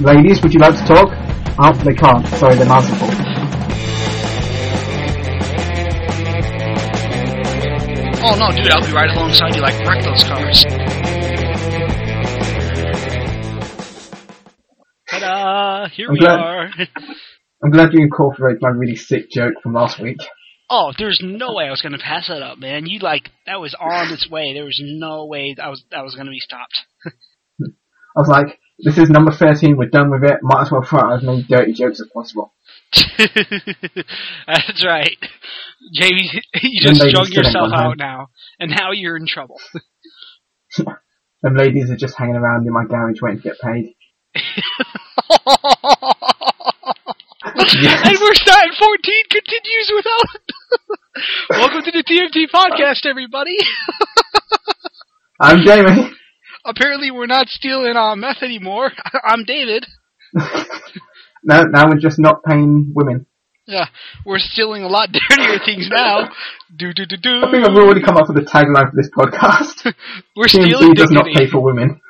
Ladies, would you like to talk? Oh, they can't. Sorry, they're merciful. Oh no, dude, I'll be right alongside you like wreck those cars. Ta-da! Here I'm we glad- are. I'm glad you incorporated my really sick joke from last week. Oh, there's no way I was gonna pass that up, man. You like that was on its way. There was no way I was that was gonna be stopped. I was like, this is number 13, we're done with it, might as well throw out as many dirty jokes as possible. That's right, Jamie. You Them just ladies strung still ain't yourself gone home. out now, and now you're in trouble. Them ladies are just hanging around in my garage waiting to get paid. And we're starting 14 continues without. Welcome to the TMT podcast, everybody. I'm Jamie! Apparently, we're not stealing our meth anymore. I'm David. now, now we're just not paying women. Yeah, we're stealing a lot dirtier things now. Do do do do. I think I've already come up with a tagline for this podcast. We're stealing TNT does not pay for women.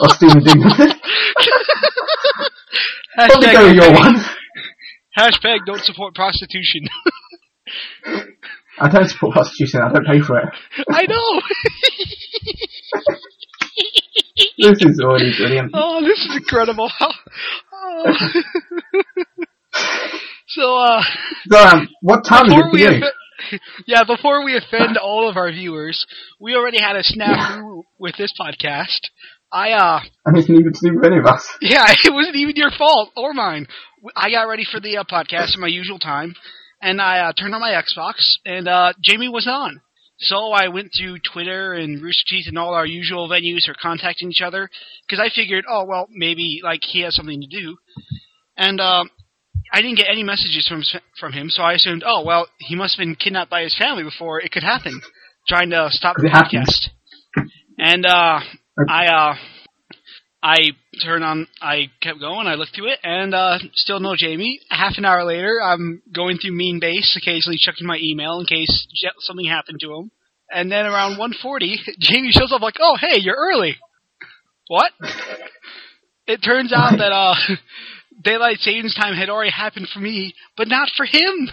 or stealing dignity. Probably go your one. Hashtag don't support prostitution. I don't support prostitution, I don't pay for it. I know. This is already brilliant. oh, this is incredible. Oh. so, uh, So, um, what time is it for we you? offe- yeah, before we offend all of our viewers, we already had a snafu with this podcast. I uh neither to do with any of us. yeah, it wasn't even your fault or mine. I got ready for the uh, podcast at my usual time, and I uh, turned on my Xbox, and uh, Jamie was on. So I went through Twitter and Rooster Teeth and all our usual venues for contacting each other because I figured, oh well, maybe like he has something to do, and um, I didn't get any messages from from him. So I assumed, oh well, he must have been kidnapped by his family before it could happen, trying to stop the happens. podcast. And uh, I uh, I turned on, I kept going, I looked through it, and uh, still no Jamie. Half an hour later, I'm going through Mean Base, occasionally checking my email in case something happened to him. And then around 1:40, Jamie shows up like, "Oh, hey, you're early." What? It turns out that uh, daylight savings time had already happened for me, but not for him.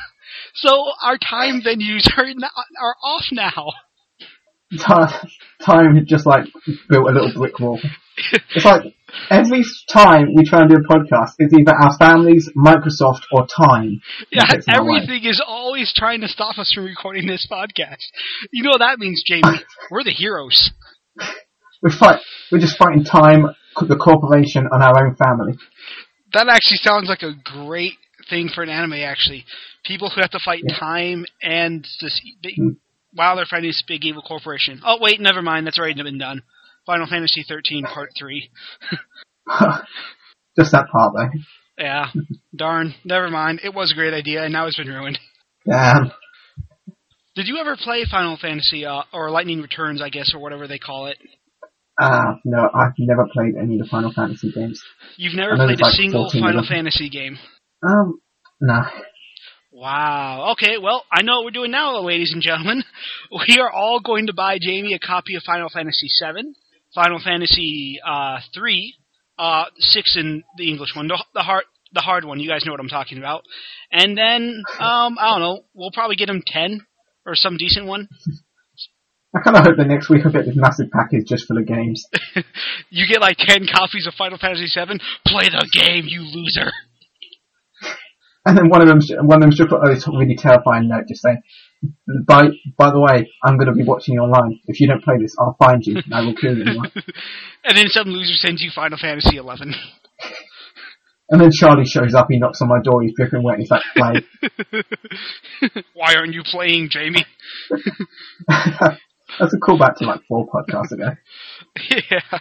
So our time venues are are off now. Ti- Time just like built a little brick wall. It's like every time we try and do a podcast, it's either our families, Microsoft, or time. Yeah, That gets in our way. everything is always trying to stop us from recording this podcast. You know what that means, Jamie? We're the heroes. We fight. We're just fighting time, the corporation, and our own family. That actually sounds like a great thing for an anime. Actually, people who have to fight Yeah. time and this big, Mm. while they're fighting this big evil corporation. Oh wait, never mind. That's already been done. Final Fantasy 13 Part Three. just that part though. Yeah, darn. Never mind. It was a great idea, and now it's been ruined. Damn. Did you ever play Final Fantasy uh, or Lightning Returns, I guess, or whatever they call it? Ah, no, I've never played any of the Final Fantasy games. You've never played a like single Final. Fantasy game. Um, no. Wow. Okay, well, I know what we're doing now, ladies and gentlemen. We are all going to buy Jamie a copy of Final Fantasy VII, Final Fantasy uh, three, uh, six in the English one, the, the hard the hard one. You guys know what I'm talking about. And then um, I don't know. We'll probably get him ten or some decent one. I kind of hope that next week I get this massive package just full of games. You get like ten copies of Final Fantasy VII. Play the game, you loser. And then one of them, one of them should put a really terrifying note, just saying, "By by the way, I'm going to be watching you online. If you don't play this, I'll find you and I will kill you." And then some loser sends you Final Fantasy eleven. and then Charlie shows up. He knocks on my door. He's dripping wet. He's like, "Play." Why aren't you playing, Jamie? That's a callback to like four podcasts ago. yeah.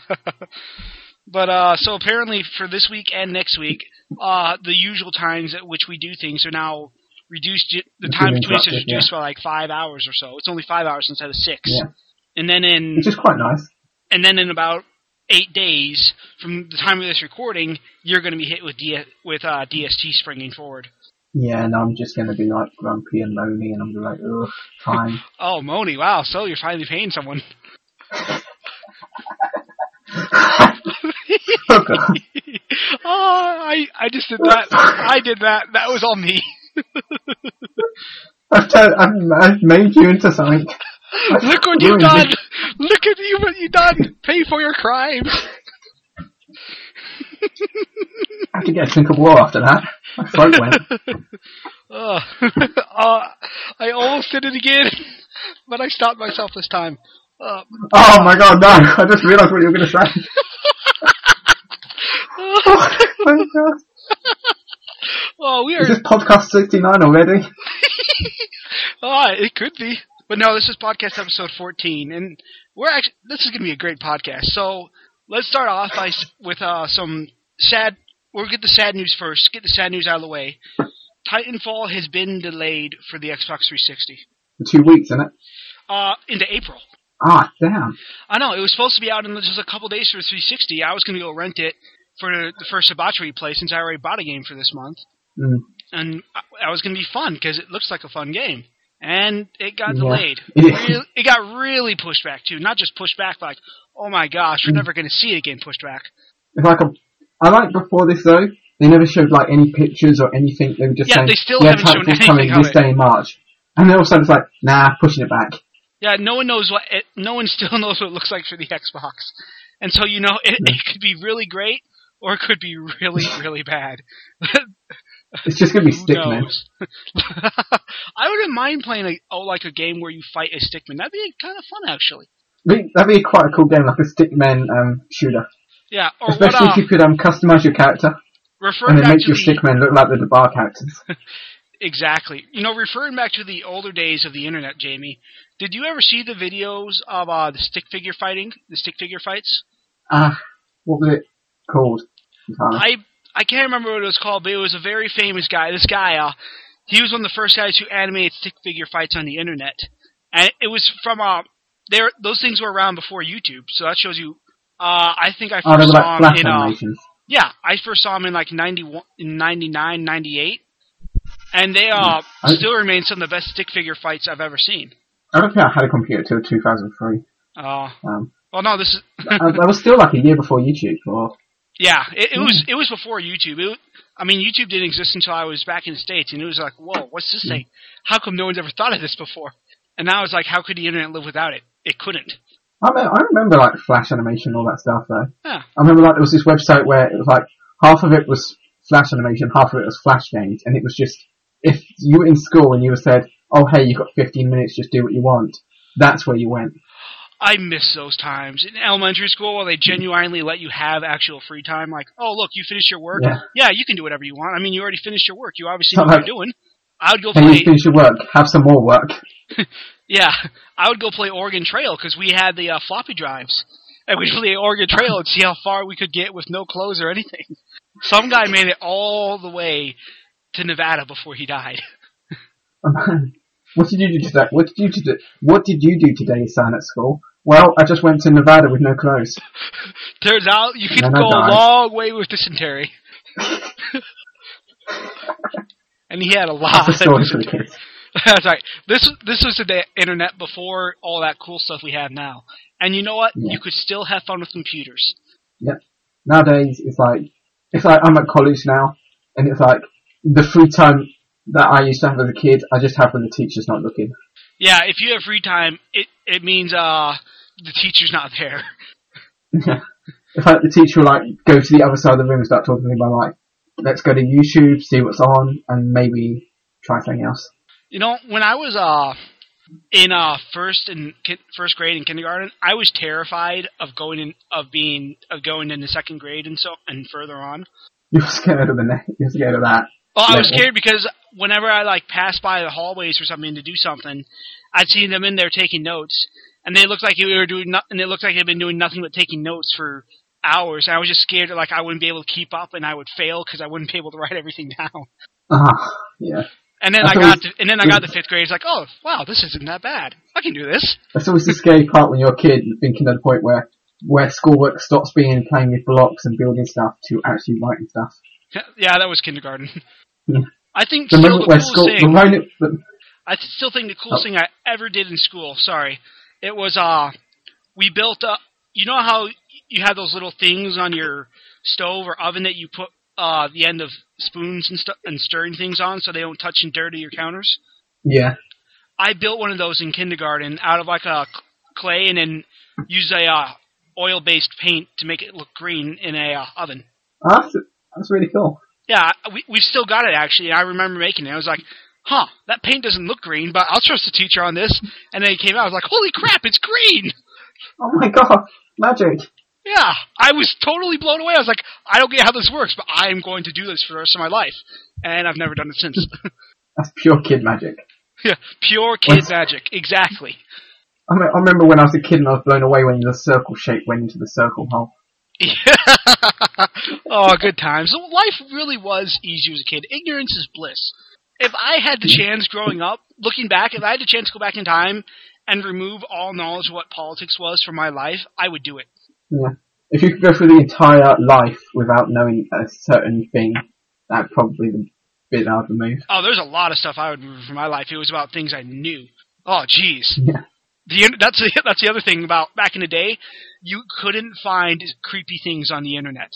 But uh, so apparently for this week and next week, uh, the usual times at which we do things are now reduced. The time between us is reduced by like five hours or so. It's only five hours instead of six. Yeah. And then in Which is quite nice. and then in about eight days from the time of this recording, you're going to be hit with D- with uh, DST springing forward. Yeah, and I'm just going to be like grumpy and moany, and I'm be like, ugh, time. Oh, Moni! Wow, so you're finally paying someone. oh. I I just did that. I did that. That was all me. I've, turned, I've, I've made you into something. I've Look what you've done. Look at you what you've done. Pay for your crimes. I had to get a drink of water after that. My throat went. Uh, uh, I almost did it again, but I stopped myself this time. Uh, Oh my god, no! I just realised what you were going to say. oh my god. Oh, we Is are. this podcast 69 already? Oh, it could be, but no. This is podcast episode fourteen, and we're actually. This is going to be a great podcast. So let's start off by with uh, some sad. We'll get the sad news first. Get the sad news out of the way. Titanfall has been delayed for the Xbox 360 For two weeks, isn't it? uh, into April. Ah, damn. I know it was supposed to be out in just a couple days for 360. I was going to go rent it for the first hibachi play since I already bought a game for this month, Mm. and I, I was going to be fun because it looks like a fun game. And it got Yeah. delayed. It is. Real- it got really pushed back too. Not just pushed back like, oh my gosh, we're Mm. never going to see it again pushed back. It's like I like before this though, they never showed like any pictures or anything. They were just Yeah, saying, they still yeah, haven't shown Titanfall's coming this day in March. And then all of a sudden it's like, nah, pushing it back. Yeah, no one knows what it, no one still knows what it looks like for the Xbox, and so you know it, it could be really great or it could be really really bad. It's just gonna be Stickman. I wouldn't mind playing a oh like a game where you fight a stickman. That'd be kind of fun actually. That'd be quite a cool game, like a Stickman um, shooter. Yeah, or what? Especially Uh, if you could um, customize your character and then back make your the Stickman look like the Debar characters. exactly. You know, referring back to the older days of the internet, Jamie. Did you ever see the videos of uh, the stick figure fighting, the stick figure fights? Ah, what was it called? Entirely? I I can't remember what it was called, but it was a very famous guy. This guy, uh, he was one of the first guys who animated stick figure fights on the internet, and it was from uh, there. Those things were around before YouTube, so that shows you. Uh, I think I first oh, saw like him in uh, yeah, I first saw him in like 91, 99, 98. and they uh I- still remain some of the best stick figure fights I've ever seen. I don't think I had a computer till 2003. Uh, Um, well, no, this is I, that was still like a year before YouTube. Or Yeah, it, it was hmm. it was before YouTube. It, I mean, YouTube didn't exist until I was back in the states, and it was like, whoa, what's this hmm. thing? How come no one's ever thought of this before? And now it's like, how could the internet live without it? It couldn't. I, me- I remember like Flash animation and all that stuff though. Yeah. I remember like there was this website where it was like half of it was Flash animation, half of it was Flash games, and it was just if you were in school and you were said, "Oh hey, you've got 15 minutes, just do what you want," that's where you went. I miss those times in elementary school where they genuinely let you have actual free time. Like, oh look, you finished your work. Yeah. you can do whatever you want. I mean, you already finished your work. You obviously know what you're doing. I would go play. you finish your work, have some more work. Yeah, I would go play Oregon Trail because we had the uh, floppy drives, and we'd play Oregon Trail and see how far we could get with no clothes or anything. Some guy made it all the way to Nevada before he died. what did you do today? What did you do? What did you do today, son, at school? Well, I just went to Nevada with no clothes. Turns out you can go a long way with dysentery. and he had a lot That's of story for the dysentery. kids. That's right. This this was the internet before all that cool stuff we have now. And you know what? Yeah. You could still have fun with computers. Yep. Nowadays, it's like it's like I'm at college now, and it's like the free time that I used to have as a kid, I just have when the teacher's not looking. Yeah, if you have free time, it it means uh the teacher's not there. if like the teacher will like go to the other side of the room and start talking to me about like, let's go to YouTube, see what's on, and maybe try something else. You know, when I was uh in uh first and ki- first grade in kindergarten, I was terrified of going in of being of going into second grade and so and further on. You're scared of the ne- you're scared of that. Well, I was scared because whenever I like passed by the hallways or something to do something, I'd see them in there taking notes, and they looked like they were doing no- and it looked like they'd been doing nothing but taking notes for hours. And I was just scared that like I wouldn't be able to keep up and I would fail because I wouldn't be able to write everything down. Ah, yeah. And then That's I got always- to, and then I got to fifth grade. It's like, oh wow, this isn't that bad. I can do this. That's always the scary part when you're a kid, thinking at the point where where schoolwork stops being playing with blocks and building stuff to actually writing stuff. Yeah, that was kindergarten. Yeah. I think The still the where coolest school, the thing. moment, the, I still think the coolest Oh. thing I ever did in school. Sorry, it was uh, we built up. You know how you have those little things on your stove or oven that you put uh, the end of spoons and stuff and stirring things on so they don't touch and dirty your counters. Yeah. I built one of those in kindergarten out of like a clay and then used a uh, oil-based paint to make it look green in a uh, oven. That's that's really cool. Yeah, we we've still got it actually. I remember making it. I was like, "Huh, that paint doesn't look green, but I'll trust the teacher on this." And then he came out. I was like, "Holy crap, it's green!" Oh my god, magic! Yeah, I was totally blown away. I was like, "I don't get how this works, but I am going to do this for the rest of my life." And I've never done it since. That's pure kid magic. yeah, pure kid magic. Exactly. I, me- I remember when I was a kid and I was blown away when the circle shape went into the circle hole. oh, good times. Life really was easy as a kid. Ignorance is bliss. If I had the chance growing up, looking back, if I had the chance to go back in time and remove all knowledge of what politics was from my life, I would do it. Yeah. If you could go through the entire life without knowing a certain thing, that'd probably be the bit I'd remove. Oh, there's a lot of stuff I would remove from my life. It was about things I knew. Oh, jeez. Yeah. The that's the, that's the other thing about back in the day. You couldn't find creepy things on the internet.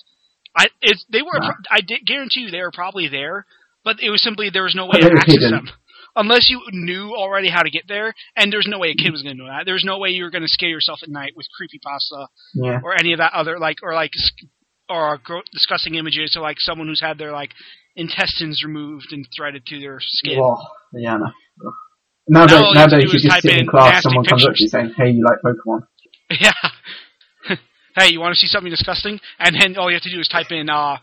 I it, they were Nah. I did guarantee you they were probably there, but it was simply there was no way to access them unless you knew already how to get there. And there's no way a kid was going to know that. There's no way you were going to scare yourself at night with creepy pasta Yeah. or any of that other like or like or disgusting images of like someone who's had their like intestines removed and threaded to their skin. Whoa. Yeah, no. Ugh. Nowadays, Now you have to nowadays do you just type sit in in class, someone comes up to you saying, hey, you like Pokemon? Yeah. hey, you want to see something disgusting? And then all you have to do is type in uh,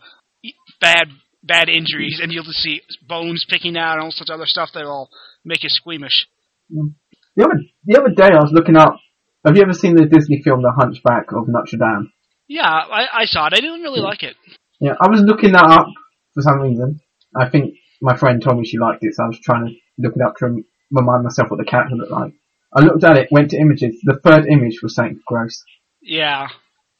bad bad injuries, and you'll just see bones picking out and all sorts of other stuff that'll make you squeamish. Mm. The other, the other day I was looking up, have you ever seen the Disney film The Hunchback of Notre Dame? Yeah, I, I saw it. I didn't really Yeah. like it. Yeah, I was looking that up for some reason. I think my friend told me she liked it, so I was trying to look it up to remind myself what the character looked like. I looked at it, went to images. The third image was something gross. Yeah.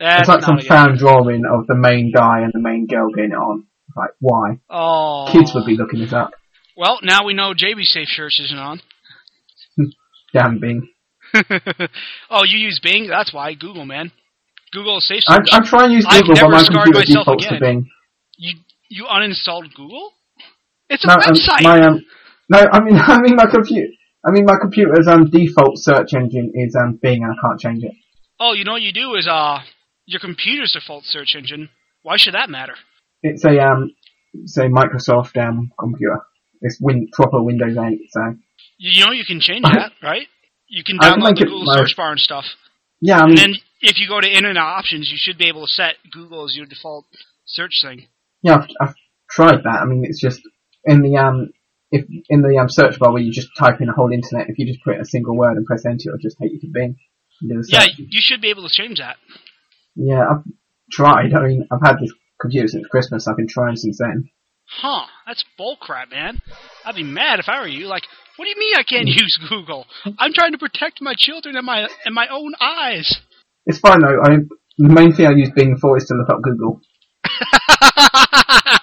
That's it's like some fan drawing of the main guy and the main girl getting it on. Like, why? Oh. Kids would be looking it up. Well, now we know JB Safe Shirts isn't on. Damn Bing. oh, you use Bing? That's why. Google, man. Google Safe I, Search. I try and use I've Google, but never my computer myself defaults to again. Bing. You you uninstalled Google? It's a No, um, website. my um, no, I mean, I mean my computer. I mean my computer's um default search engine is um Bing, and I can't change it. Oh, you know what you do is uh your computer's default search engine. Why should that matter? It's a um, it's a Microsoft um computer. It's win proper Windows 8, so You, know you can change that, right? You can download the Google search bar and stuff. yeah. I And then if you go to internet options, you should be able to set Google as your default search thing. yeah, I've, I've tried that. I mean, it's just in the um, if in the um search bar where you just type in a whole internet, if you just put a single word and press enter, it'll just take you to Bing. and do the Yeah, you should be able to change that. yeah. I've tried. I mean, I've had this computer since Christmas. I've been trying since then. Huh, that's bullcrap, man. I'd be mad if I were you. Like, what do you mean I can't use Google? I'm trying to protect my children and my and my own eyes. It's fine though. I the main thing I use Bing for is to look up Google.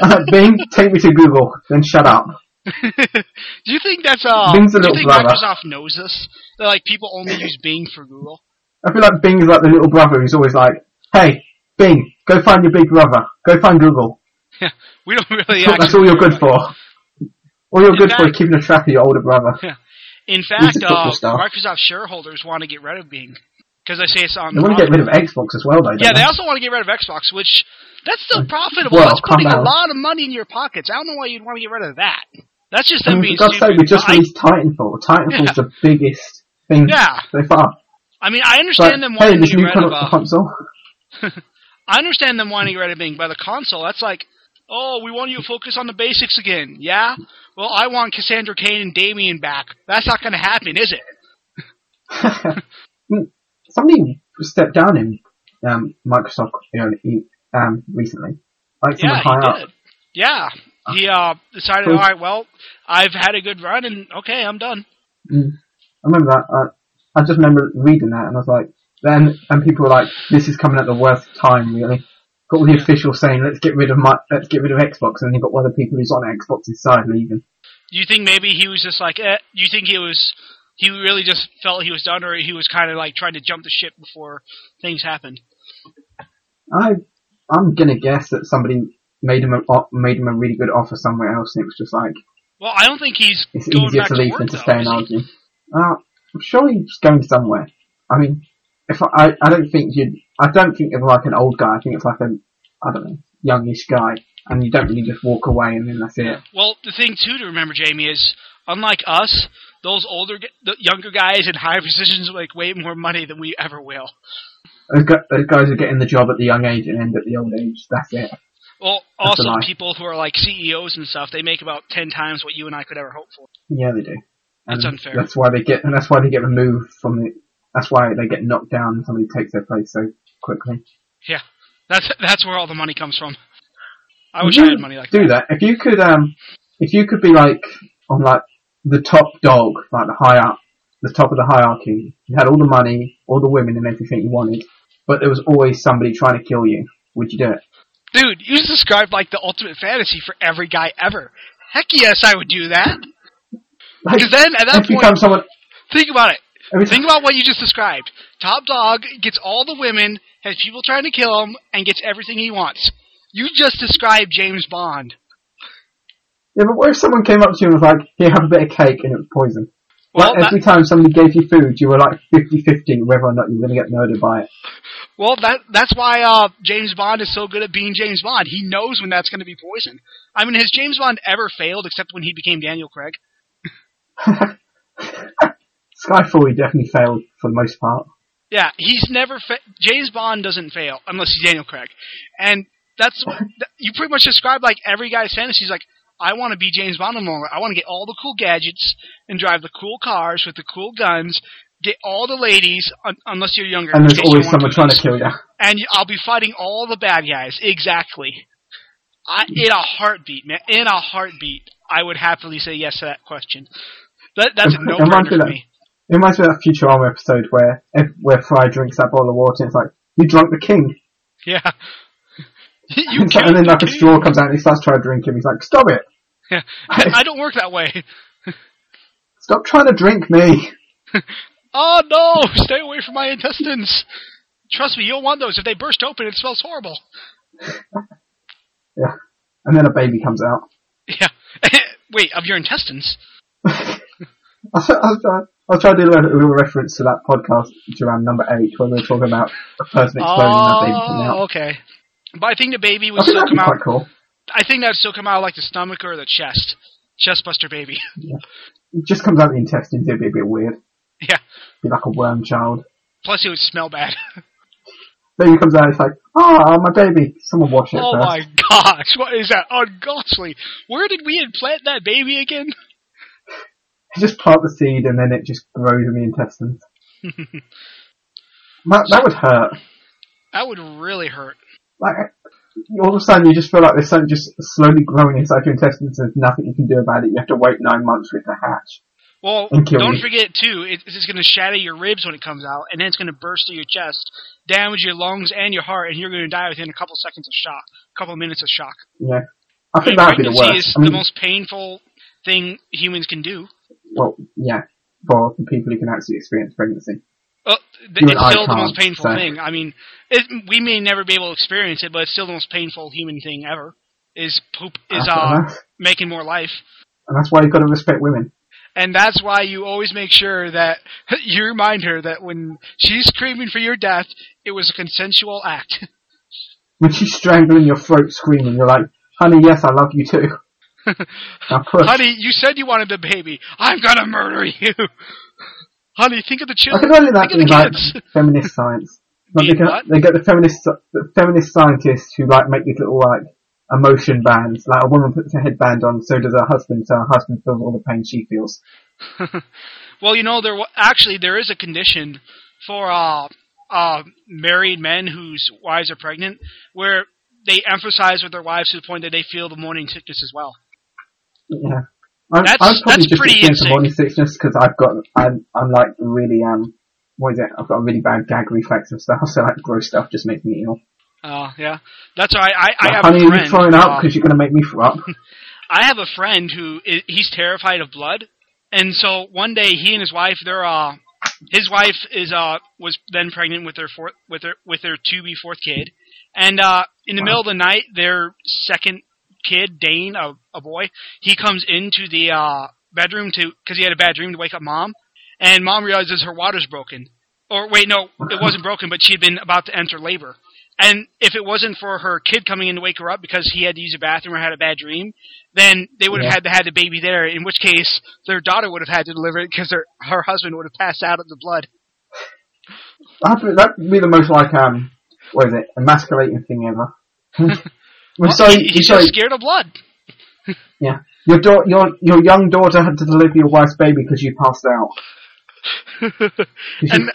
Uh, Bing, take me to Google, then shut up. do you think that's uh? Bing's a do you think brother. Microsoft knows this? That like people only use Bing for Google. I feel like Bing is like the little brother who's always like, "Hey, Bing, go find your big brother. Go find Google. Yeah, we don't really. That's actually all you're good for. All you're In good for is keeping a track of your older brother." Yeah. In fact, uh. Microsoft shareholders want to get rid of Bing because they say it's on. They want to get rid of Xbox as well, though. Yeah, don't they also want to get rid of Xbox, which that's still profitable. Well, that's putting a lot of money in your pockets. I don't know why you'd want to get rid of that. That's just I them mean, being for God's sake, stupid. we just I, released Titanfall. Titanfall's the biggest thing yeah, so far. I mean, I But, understand them hey, wanting this to get rid of. Uh, console. I understand them wanting to get rid of Bing, but the console, that's like, oh, we want you to focus on the basics again. Yeah, well, I want Cassandra Kane and Damien back. That's not going to happen, is it? Somebody stepped down in um, Microsoft you know, e- um, recently. Like Yeah, he up. did. Yeah, he uh decided, Cool. all right, well, I've had a good run, and okay, I'm done. Mm. I remember that. I, I just remember reading that, and I was like, then and people were like, "This is coming at the worst time, really." Got all the Yeah. officials saying, "Let's get rid of my, let's get rid of Xbox," and then you got one of the people who's on Xbox's side leaving. Do you think maybe he was just like, eh, you think he was, he really just felt he was done, or he was kind of like trying to jump the ship before things happened? I I'm gonna guess that somebody made him a made him a really good offer somewhere else, and it was just like Well, I don't think he's it's going easier to to leave work than to though, stay and argue. Uh, I'm sure he's going somewhere. I mean, if I, I, don't think you'd, I don't think of like an old guy. I think it's like a, I don't know, youngish guy, and you don't really just walk away and then that's it. Well, the thing too to remember, Jamie, is unlike us, those older, g- the younger guys in higher positions make way more money than we ever will. Those, gu- those guys are getting the job at the young age and end at the old age. That's it. Well, That's also people who are like CEOs and stuff, they make about ten times what you and I could ever hope for. Yeah, they do. And That's unfair. That's why they get, and that's why they get removed from the. That's why they get knocked down and somebody takes their place so quickly. Yeah, that's that's where all the money comes from. I wish I had money like do that. that. If you could, um, if you could be like on like the top dog, like the high up, the top of the hierarchy. You had all the money, all the women, and everything you wanted, but there was always somebody trying to kill you. Would you do it? Dude, you just described like the ultimate fantasy for every guy ever. Heck yes, I would do that. Like, Because then at that point, someone, think about it. Think about what you just described. Top dog gets all the women, has people trying to kill him, and gets everything he wants. You just described James Bond. yeah, but what if someone came up to you and was like, "Here, have a bit of cake," and it was poison? Well, like that, every time somebody gave you food, you were like 50-50 whether or not you were going to get murdered by it. well, that that's why uh, James Bond is so good at being James Bond. He knows when that's going to be poison. I mean, has James Bond ever failed except when he became Daniel Craig? Skyfall, he definitely failed for the most part. Yeah, he's never fa- James Bond doesn't fail unless he's Daniel Craig, and that's what you pretty much describe like every guy's fantasy. He's like, I want to be James Bond moment. I want to get all the cool gadgets and drive the cool cars with the cool guns. Get all the ladies, un- unless you're younger. And there's always someone trying to kill you. And I'll be fighting all the bad guys. Exactly. I, in a heartbeat, man. In a heartbeat, I would happily say yes to that question. That, that's a no-brainer for me. It reminds me of that Futurama episode where where Fry drinks that bottle of water and it's like, you drunk the king. Yeah. you and, and then like a straw comes out and he starts trying to drink him. He's like, stop it. Yeah. I don't work that way. Stop trying to drink me. Oh no! Stay away from my intestines. Trust me, you'll want those. If they burst open, it smells horrible. Yeah. And then a baby comes out. Yeah. Wait, of your intestines? I I, I was trying to do a little, reference to that podcast around number eight where we were talking about a person exploding and a baby coming Oh, out. okay. But I think the baby would I still come out. cool. I think that'd still come out like the stomach or the chest. Chestbuster baby. It just comes out the intestines, it'd be a bit weird. Yeah. Be like a worm child. Plus, it would smell bad. Baby comes out, it's like, ah, oh, my baby. Someone wash it oh first. my gosh, what is that? Ungodly. Where did we implant that baby again? You just plant the seed and then it just grows in the intestines. that, that would hurt. That would really hurt. Like, all of a sudden you just feel like there's something just slowly growing inside your intestines and there's nothing you can do about it. You have to wait nine months for it to hatch. Well, don't you. forget too, it, it's going to shatter your ribs when it comes out, and then it's going to burst through your chest, damage your lungs and your heart, and you're going to die within a couple seconds of shock, a couple minutes of shock. Yeah. I think that'd be the pregnancy is I mean, the most painful thing humans can do. Well, yeah, for the people who can actually experience pregnancy. Th- it's still the most painful so- thing. I mean, it, we may never be able to experience it, but it's still the most painful human thing ever. Is poop is uh making more life, and that's why you've got to respect women. and that's why you always make sure that you remind her that when she's screaming for your death, it was a consensual act. When she's strangling your throat screaming, you're like, honey, yes, I love you too. Honey, you said you wanted a baby. I'm gonna murder you. Honey, think of the I children. can only that think of be the like feminist science. Like they, get, they get the feminist the feminist scientists who like make these little like emotion bands. Like a woman puts a headband on, so does her husband. So her husband feels all the pain she feels. well, you know, there actually there is a condition for uh, uh, married men whose wives are pregnant, where they emphasize with their wives to the point that they feel the morning sickness as well. Yeah. I'm, That's- I'm probably that's just pretty insane. morning sickness because I've got I'm I'm like really um what is it? I've got a really bad gag reflex and stuff. So like gross stuff just makes me ill. Uh, yeah, that's all right. I, I Like, have honey, a are you friend. throwing up uh, because you're going to make me throw up? I have a friend who he's terrified of blood, and so one day he and his wife they're uh his wife is uh was then pregnant with their fourth with her with her to be fourth kid, and uh in the Wow. middle of the night, their second kid, Dane, a, a boy, he comes into the uh bedroom to because he had a bad dream to wake up mom, and mom realizes her water's broken. Or wait, no, it wasn't broken, but she had been about to enter labor. And if it wasn't for her kid coming in to wake her up because he had to use a bathroom or had a bad dream, then they would have Yeah. had to had the baby there. In which case, their daughter would have had to deliver it because her her husband would have passed out of the blood. That'd, that'd be the most like um, what is it, emasculating thing ever. Well, so, he, he's just scared of blood. yeah, your da- your your young daughter had to deliver your wife's baby because you passed out. and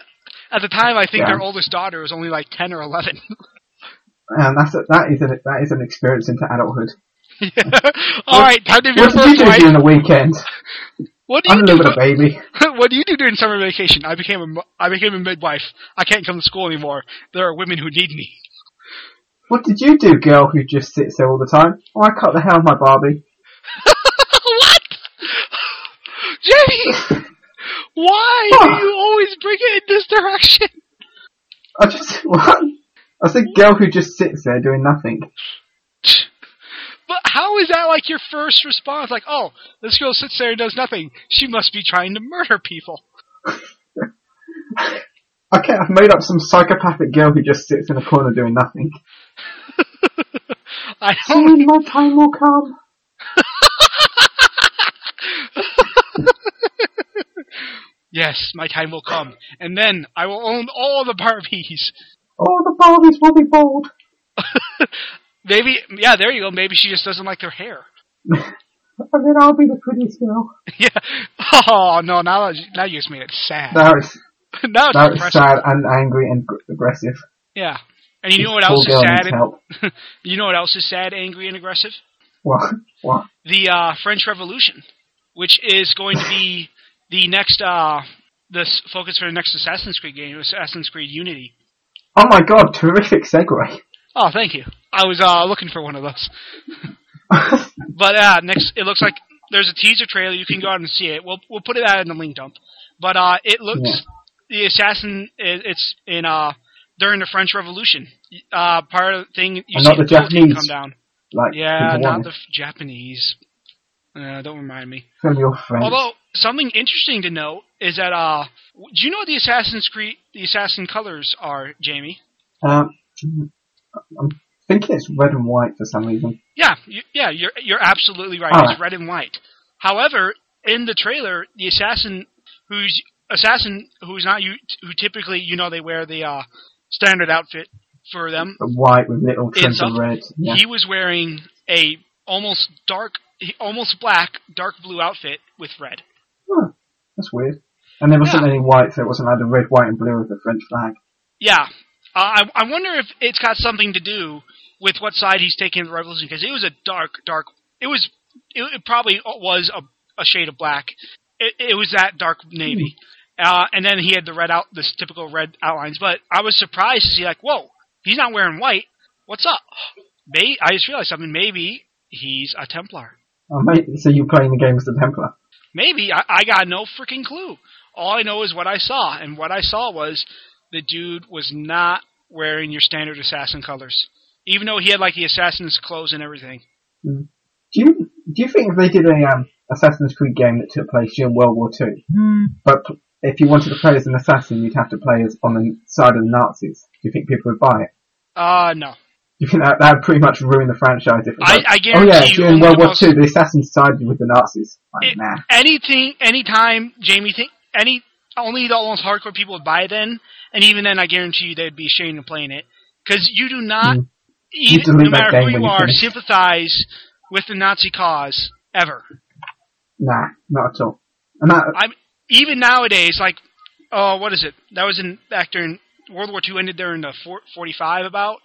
at the time, I think Yeah. their oldest daughter was only like ten or eleven. and that's a, that is a, that is an experience into adulthood. All right, time to be What did you do during the weekend? What do you do? delivered a baby. what do you do during summer vacation? I became a I became a midwife. I can't come to school anymore. There are women who need me. What did you do, girl who just sits there all the time? Oh, I cut the hair of my Barbie. what? Jenny, why do ah! you always bring it in this direction? I just what? I said girl who just sits there doing nothing. But how is that like your first response? Like, oh, this girl sits there and does nothing. She must be trying to murder people. Okay, I've made up some psychopathic girl who just sits in a corner doing nothing. I don't. Soon my time will come. Yes, my time will come, and then I will own all the Barbies. All the Barbies will be bald. Maybe, yeah, there you go. Maybe she just doesn't like their hair. And then I'll be the prettiest girl. yeah. Oh no! Now, now you just made it sad. That was, now it's was depressing. sad and angry and aggressive. Yeah. And you know what else is sad? And, you know what else is sad, angry, and aggressive? What? What? The uh, French Revolution, which is going to be the next uh, the focus for the next Assassin's Creed game, Assassin's Creed Unity. Oh my god, terrific segue. Oh, thank you. I was uh, looking for one of those. But uh, next, it looks like there's a teaser trailer. You can go out and see it. We'll we'll put it out in the link dump. But uh, it looks the assassin. It, it's in uh during the French Revolution. Uh, part of the thing you And see the Japanese. come down. like, Yeah, not the f- Japanese. Uh, don't remind me. From your friends. Although something interesting to note is that uh, do you know what the Assassin's Creed the Assassin colors are, Jamie? Um, I'm thinking it's red and white for some reason. Yeah, you, yeah, you're you're absolutely right. All it's right. red and white. However, in the trailer, the assassin who's assassin who's not you who typically you know they wear the uh, standard outfit for them. The white with little trims of red. Yeah. He was wearing a almost dark, almost black, dark blue outfit with red. Huh, that's weird. And there wasn't Yeah. any white, so it wasn't like the red, white, and blue of the French flag. Yeah, uh, I I wonder if it's got something to do with what side he's taking in the revolution because it was a dark, dark. It was it, it probably was a, a shade of black. It, it was that dark navy, uh, and then he had the red out, this typical red outlines. But I was surprised to see like, whoa, he's not wearing white. What's up? May I just realized something. Maybe he's a Templar. Oh, mate, so you're playing the game as the Templar. Maybe I, I got no freaking clue. All I know is what I saw, and what I saw was the dude was not wearing your standard assassin colors, even though he had like the assassin's clothes and everything. Do you do you think they did a um, Assassin's Creed game that took place during World War Two, but p- if you wanted to play as an assassin, you'd have to play as on the side of the Nazis? Do you think people would buy it? Uh, no. You think that that would pretty much ruin the franchise? If it I, I oh yeah, you, during World War most- Two, the assassins sided with the Nazis. Like, It- nah. anything, anytime, Jamie, think any only the most hardcore people would buy it then, and even then, I guarantee you they'd be ashamed of playing it because you do not, Mm. You even no matter who you you are, sympathize with the Nazi cause ever. Nah, not at all. And that, even nowadays, like, oh, what is it? That was in back during World War II ended there in the four- 45 about,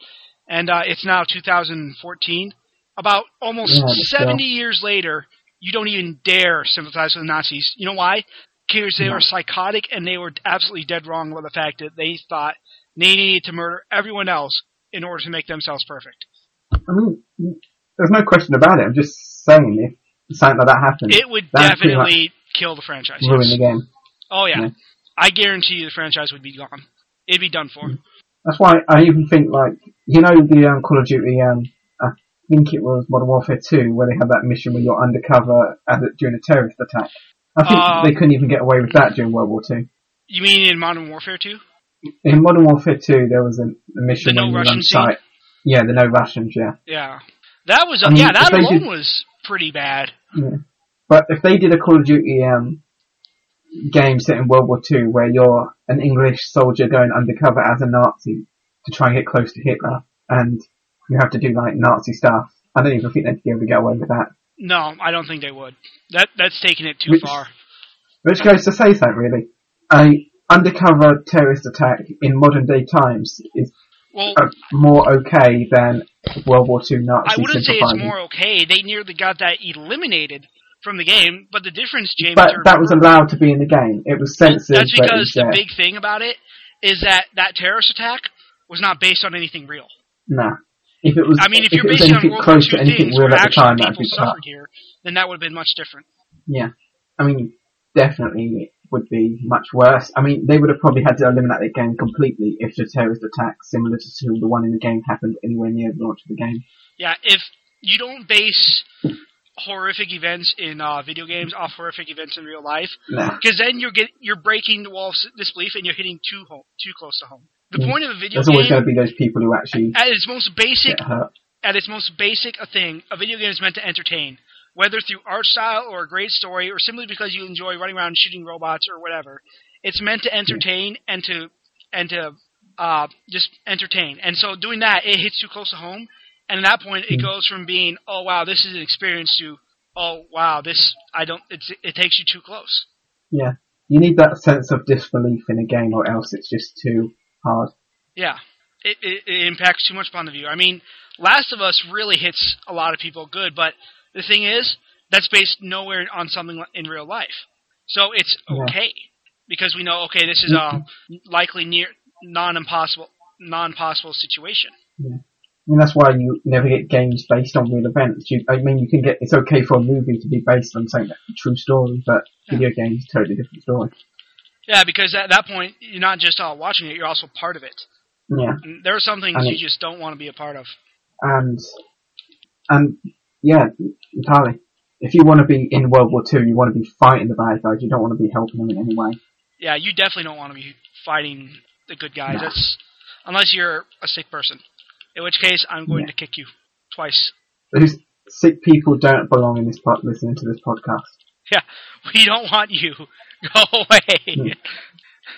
and uh, it's now 2014. About almost Yeah, but still. 70 years later, you don't even dare sympathize with the Nazis. You know why? Because they No. were psychotic and they were absolutely dead wrong about the fact that they thought they needed to murder everyone else in order to make themselves perfect. I mean, there's no question about it. I'm just saying if something like that happened, It would definitely kill the franchise. ruin yes. the game. Oh yeah. Yeah. I guarantee you the franchise would be gone. It'd be done for. That's why I even think like you know the um, Call of Duty. Um, I think it was Modern Warfare 2 where they had that mission where you're undercover as a, during a terrorist attack. I think Uh, they couldn't even get away with that during World War 2. You mean in Modern Warfare 2? In Modern Warfare 2, there was a, a mission The no when you were Russian on site. Yeah, the no Russians. Yeah. Yeah. That was, I mean, yeah, that alone did- was pretty bad. Yeah. But if they did a Call of Duty um, game set in World War Two where you're an English soldier going undercover as a Nazi to try and get close to Hitler, and you have to do like Nazi stuff, I don't even think they'd be able to get away with that. No, I don't think they would. That That's taking it too Which- far. Which goes to say something really. A undercover terrorist attack in modern day times is Well, uh, more okay than World War Two Nazi I wouldn't say it's more okay. They nearly got that eliminated from the game, but the difference, Jamie, But that was allowed to be in the game. It was censored. That's because the big thing about it is that that terrorist attack was not based on anything real. Nah. If it was, I mean, if, if you're it it on anything World War close II to anything things real at the time, that'd be tough. here, then that would have been much different. Yeah. I mean, definitely would be much worse. I mean, they would have probably had to eliminate the game completely if the terrorist attack similar to the one in the game happened anywhere near the launch of the game. Yeah, if you don't base horrific events in uh, video games off horrific events in real life, Nah. because then you're get you're breaking the wall of disbelief and you're hitting too home, too close to home. The Mm. point of a video There's always going to be those people who actually at its most basic, at its most basic a thing, a video game is meant to entertain, whether through art style or a great story, or simply because you enjoy running around shooting robots or whatever. It's meant to entertain and to and to uh, just entertain. And so doing that, it hits too close to home, and at that point, it Mm. goes from being oh wow, this is an experience to oh wow, this I don't. It's, it takes you too close. Yeah. You need that sense of disbelief in a game or else it's just too hard. Yeah, it, it, it impacts too much upon the viewer. I mean, Last of Us really hits a lot of people good, but the thing is, that's based nowhere on something in real life. So it's Yeah. okay because we know okay, this is a likely near non-impossible non-possible situation. I mean, that's why you never get games based on real events. You, I mean, you can get, it's okay for a movie to be based on something that's a true story, but Yeah. video games, totally different story. Yeah, because at that point, you're not just uh, watching it; you're also part of it. Yeah. And there are some things I you mean- just don't want to be a part of. and and yeah, entirely. If you want to be in World War Two, you want to be fighting the bad guys. You don't want to be helping them in any way. Yeah, you definitely don't want to be fighting the good guys. No. That's unless you're a sick person. In which case, I'm going Yeah. to kick you twice. Those sick people don't belong in this pod. Listening to this podcast, Yeah, We don't want you. Go away.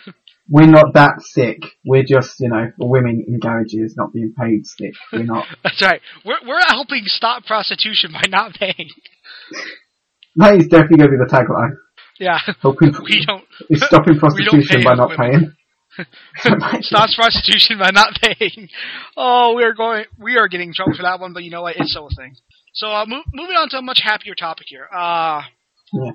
Hmm. we're not that sick. We're just you know women in garages not being paid sick. We're not. That's right. We're we're helping stop prostitution by not paying. that is definitely going to be the tagline. Yeah, Helping we don't is stopping prostitution pay by not women. paying. stops prostitution by not paying. Oh, we are going. We are getting in trouble for that one, but you know what? It's still a thing. So uh, mo- moving on to a much happier topic here. Uh, Yeah.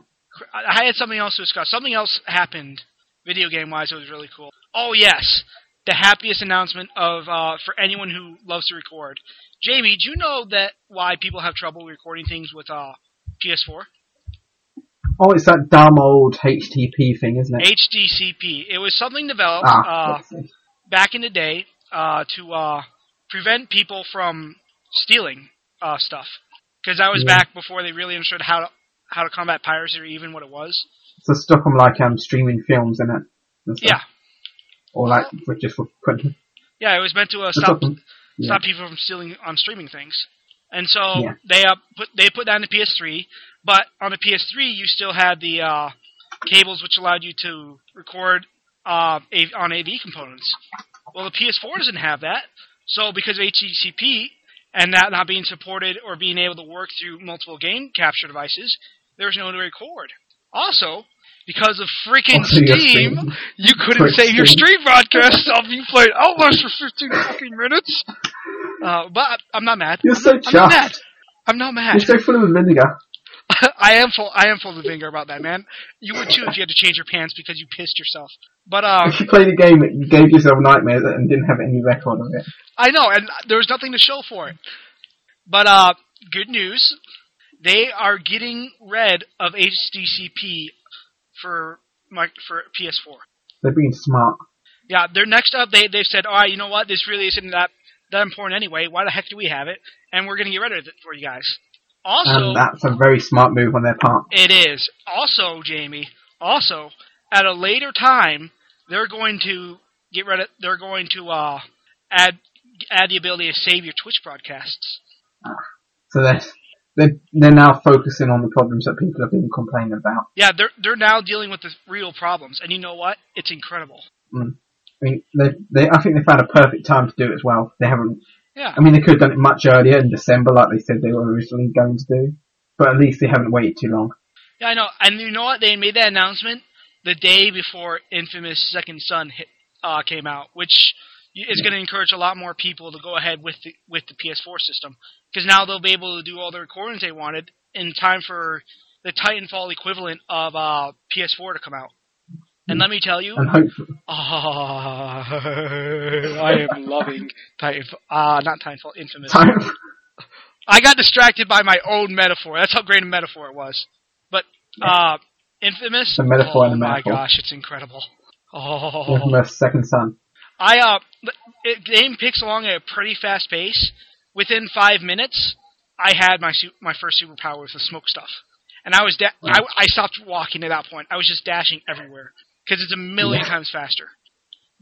I I had something else to discuss. Something else happened, video game wise. It was really cool. Oh yes, the happiest announcement of uh, for anyone who loves to record. Jamie, do you know that why people have trouble recording things with uh, PS4? Oh, it's that dumb old HTTP thing, isn't it? HDCP. It was something developed ah, uh, back in the day uh, to uh, prevent people from stealing uh, stuff. Because that was Yeah. back before they really understood how to how to combat piracy or even what it was. So stop them like um streaming films in it. stuff. Yeah, Or like just for putting yeah. It was meant to uh, stop them. Yeah. stop people from stealing on streaming things. And so Yeah. they uh, put they put that in the PS3, but on the PS3 you still had the uh, cables which allowed you to record uh, A- on AV components. Well, the PS4 doesn't have that. So because of HDCP and that not being supported or being able to work through multiple game capture devices, there's no way to record. Also, because of freaking Steam, you couldn't save your stream. broadcast stuff. You played Outlast for 15 fucking minutes. Uh, but I'm not mad. You're so I'm not mad. chuffed. I'm not mad. You're so full of vinegar. I am full. I am full of anger about that, man. You would too if you had to change your pants because you pissed yourself. But uh, If you played a game that you gave yourself nightmares and didn't have any record of it. I know, and there was nothing to show for it. But uh, good news, they are getting rid of HDCP for my for PS4. They're being smart. Yeah, they're next up. They they've said, all right, you know what? This really isn't that that important anyway. Why the heck do we have it? And we're going to get rid of it for you guys. Also, and that's a very smart move on their part. it is also Jamie. Also, at a later time, they're going to get rid of. They're going to uh, add add the ability to save your Twitch broadcasts. So they're, they're, they're now focusing on the problems that people have been complaining about. Yeah, they're they're now dealing with the real problems, and you know what? It's incredible. I mean, they, they, I think they found a perfect time to do it as well. They haven't, Yeah. I mean, they could have done it much earlier in December like they said they were originally going to do. But at least they haven't waited too long. Yeah, I know. And you know what? They made that announcement the day before Infamous Second Son hit, uh, came out, which is going to encourage a lot more people to go ahead with the with the PS4 system because now they'll be able to do all the recordings they wanted in time for the Titanfall equivalent of uh, PS4 to come out. And let me tell you, ah, I am loving Titanfall. Uh, not Titanfall, Infamous. I got distracted by my own metaphor. That's how great a metaphor it was. But uh, Infamous. The metaphor oh and the my gosh, it's incredible. Oh, Infamous Second Son. I uh, it, game picks along at a pretty fast pace. Within five minutes, I had my su- my first superpower with the smoke stuff, and I was da- I, I stopped walking at that point. I was just dashing everywhere because it's a million Yeah. times faster.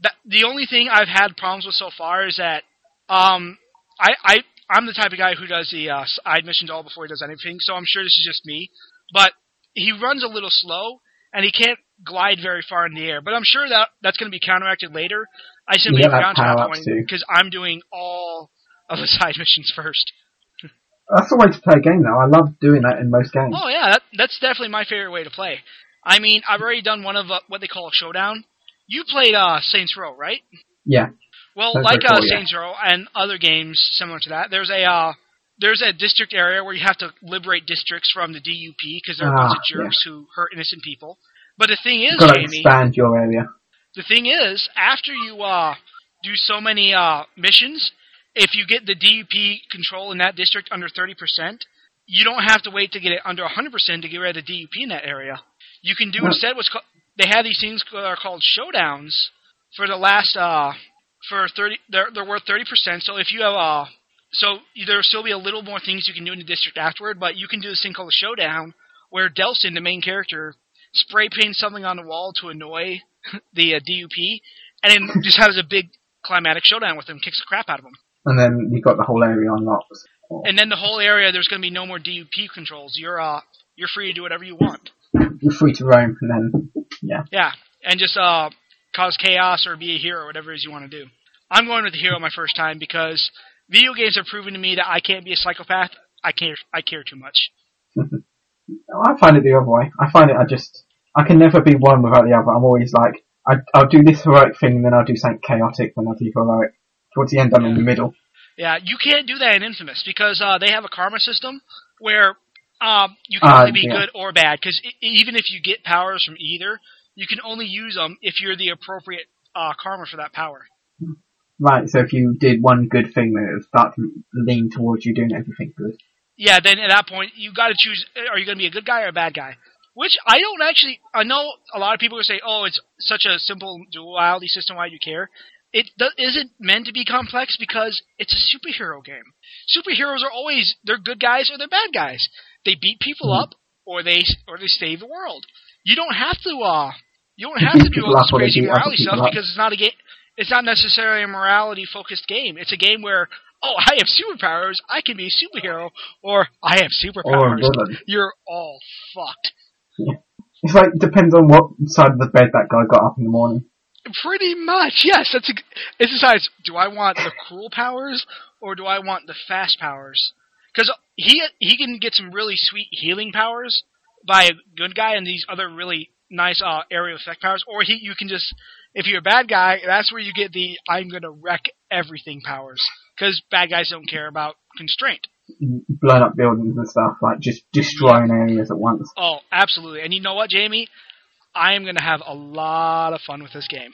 That, the only thing I've had problems with so far is that um, I, I I'm the type of guy who does the uh, side missions all before he does anything, so I'm sure this is just me. But he runs a little slow, and he can't glide very far in the air. But I'm sure that that's going to be counteracted later. I simply Yeah, to that point because I'm doing all of the side missions first. That's the way to play a game though. I love doing that in most games. Oh yeah, that, that's definitely my favorite way to play. I mean, I've already done one of uh, what they call a showdown. You played uh, Saints Row, right? Yeah. Well, like very uh, cool, yeah. Saints Row and other games similar to that, there's a uh, there's a district area where you have to liberate districts from the DUP because there are a bunch Ah, of jerks who hurt innocent people. But the thing is, You've got to Jamie, expand your area. the thing is, after you uh, do so many uh, missions, if you get the DUP control in that district under 30%, you don't have to wait to get it under 100% to get rid of the DUP in that area. You can do instead what's called, they have these things that are called showdowns for the last, uh, for 30, they're, they're worth 30%. So if you have, uh, so there'll still be a little more things you can do in the district afterward, but you can do this thing called a showdown where Delsin, the main character, spray paints something on the wall to annoy the uh, DUP, and then just has a big climatic showdown with them, kicks the crap out of them. And then you've got the whole area unlocked. And then the whole area, there's going to be no more DUP controls. You're uh, you're free to do whatever you want. You're free to roam and then, yeah. Yeah, and just uh, cause chaos or be a hero, whatever it is you want to do. I'm going with the hero my first time because video games have proven to me that I can't be a psychopath. I care. I care too much. I find it the other way. I find it, I just, I can never be one without the other. I'm always like, I, I'll do this heroic thing, then I'll do something chaotic, then I'll do heroic. Towards the end, I'm in the middle. Yeah, you can't do that in Infamous because uh, they have a karma system where um, you can Ah, only be yeah. good or bad. Because even if you get powers from either, you can only use them if you're the appropriate uh, karma for that power. Right, so if you did one good thing, then it would start to lean towards you doing everything good. Yeah, then at that point you got to choose: are you going to be a good guy or a bad guy? Which I don't actually. I know a lot of people will say, "Oh, it's such a simple duality system. Why do you care?" It do- isn't meant to be complex because it's a superhero game. Superheroes are always they're good guys or they're bad guys. They beat people Mhm. up or they or they save the world. You don't have to. uh You don't have to do all this up or they crazy morality stuff up. because it's not a game. It's not necessarily a morality focused game. It's a game where oh, I have superpowers. I can be a superhero, or I have superpowers. villain. You're all fucked. It's like, depends on what side of the bed that guy got up in the morning. Pretty much, yes. That's a, it decides. Do I want the cruel powers or do I want the fast powers? Because he he can get some really sweet healing powers by a good guy and these other really nice uh, area effect powers, or he you can just if you're a bad guy, that's where you get the I'm gonna wreck everything powers. Because bad guys don't care about constraint. Blowing up buildings and stuff, like just destroying areas at once. Oh, absolutely. And you know what, Jamie? I am going to have a lot of fun with this game.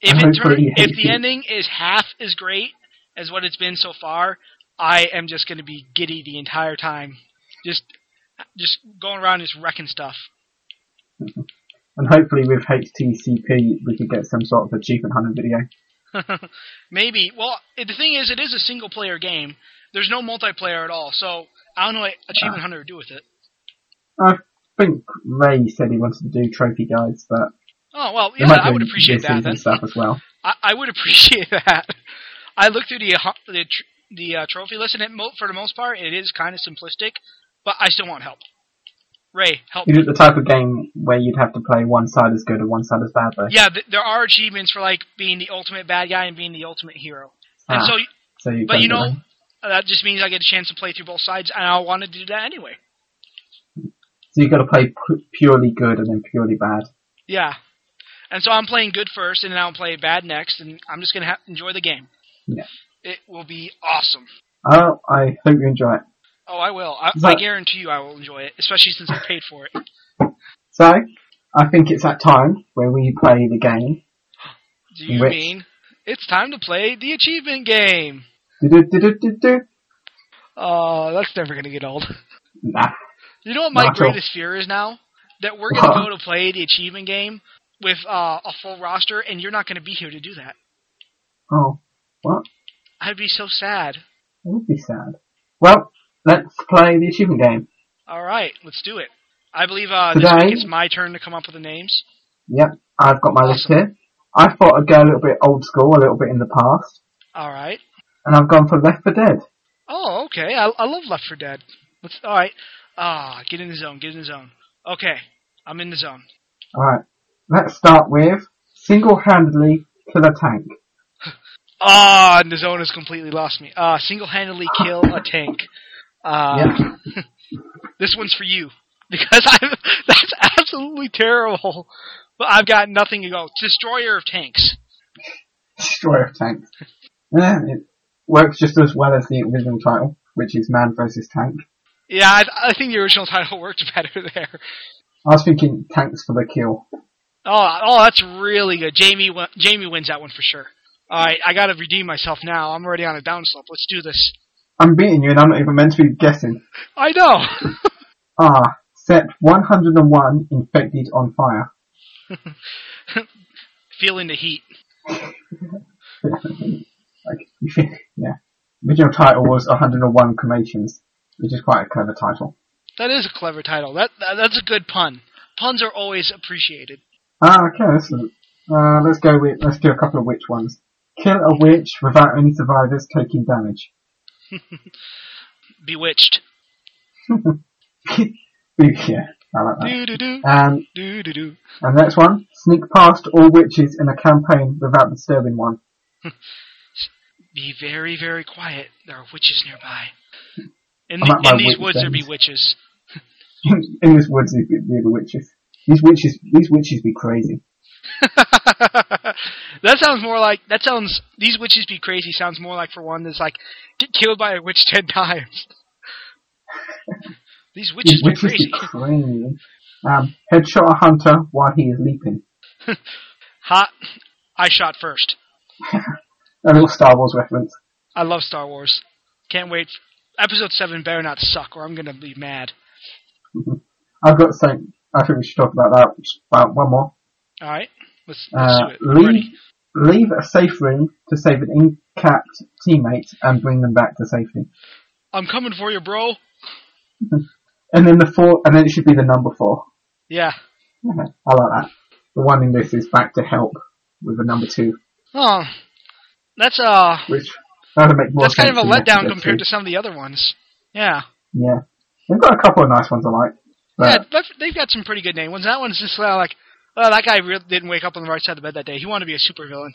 If it turn, if the ending is half as great as what it's been so far, I am just going to be giddy the entire time, just just going around just wrecking stuff. And hopefully with HDCP we could get some sort of achievement hunting video. Maybe. Well, the thing is, it is a single player game. There's no multiplayer at all, so I don't know what Achievement Hunter would do with it. I think Ray said he wanted to do trophy guides, but Oh well, yeah, I would appreciate that then. stuff as well. I, I would appreciate that. I looked through the uh, the the uh, trophy list, and it mo- for the most part, it is kind of simplistic, but I still want help. Ray, help Is it the type of game where you'd have to play one side as good and one side as bad though? Yeah, th- there are achievements for like being the ultimate bad guy and being the ultimate hero. And Ah, so, so you but you know, them. uh, that just means I get a chance to play through both sides, and I want to do that anyway. so you've got to play pu- purely good and then purely bad. Yeah. And so I'm playing good first, and then I'll play bad next, and I'm just gonna ha- enjoy the game. Yeah. It will be awesome. Oh, I hope you enjoy it. Oh, I will. I, I guarantee you, I will enjoy it, especially since I paid for it. So, I think it's that time where we play the game. Do you Which- mean it's time to play the achievement game? Do-do-do-do-do-do. Oh, that's never gonna get old. Nah. You know what my Not greatest fear is now? That we're gonna go to play the achievement game with uh, a full roster, and you're not gonna be here to do that. Oh, what? I'd be so sad. That would be sad. Well, let's play the achievement game. All right, let's do it. I believe uh, this Today- week it's my turn to come up with the names. Yep, I've got my list here. I thought I'd go a little bit old school, a little bit in the past, All right. and I've gone for Left 4 Dead. Oh, okay. I, I love Left 4 Dead. Let's. All right. Ah, get in the zone. Get in the zone. Okay, I'm in the zone. Alright, let's start with single-handedly kill a tank. Ah, zone has completely lost me. Uh, single-handedly kill a tank. Uh, this one's for you because I'm. That's absolutely terrible. But I've got nothing to go. Destroyer of tanks. Destroyer of tanks. Yeah, it works just as well as the original title, which is Man versus Tank. Yeah, I, I think the original title worked better there. I was thinking tanks for the kill. Oh, oh, that's really good. Jamie, Jamie wins that one for sure. All right, I gotta redeem myself now. I'm already on a downslope. Let's do this. I'm beating you and I'm not even meant to be guessing. I know. Ah, set 101 infected on fire. Feeling the heat. like, yeah. Original title was 101 cremations, which is quite a clever title. That is a clever title. That, that that's a good pun. Puns are always appreciated. Ah, okay, let's, uh, let's go with, let's do a couple of witch ones. Kill a witch without any survivors taking damage. Bewitched. yeah, I like that. Um, do. and next one, sneak past all witches in a campaign without disturbing one. Be very very quiet. There are witches nearby. In, the, in these woods there be witches. in these woods, there be witches. These witches, these witches be crazy. that sounds more like that sounds. These witches be crazy. Sounds more like for one that's like get killed by a witch ten times. these witches These be witches crazy. be crazy. Um, headshot a hunter while he is leaping. Hot. I shot first. A little Star Wars reference. I love Star Wars. Can't wait. Episode seven better not suck, or I'm gonna be mad. I've got something. I think we should talk about that. About one more. All right, let's, let's Uh, leave, leave a safe room to save an incapped teammate and bring them back to safety. I'm coming for you, bro. And then the four, and then it should be the number four. Yeah. I like that. The one in this is back to help with the number two, Oh, that's uh, which that would make more that's kind of a letdown episode. compared to some of the other ones. Yeah. Yeah, they've got a couple of nice ones I like. Yeah, But but they've got some pretty good name ones. That one's just uh, like, well, that guy really didn't wake up on the right side of the bed that day. He wanted to be a supervillain.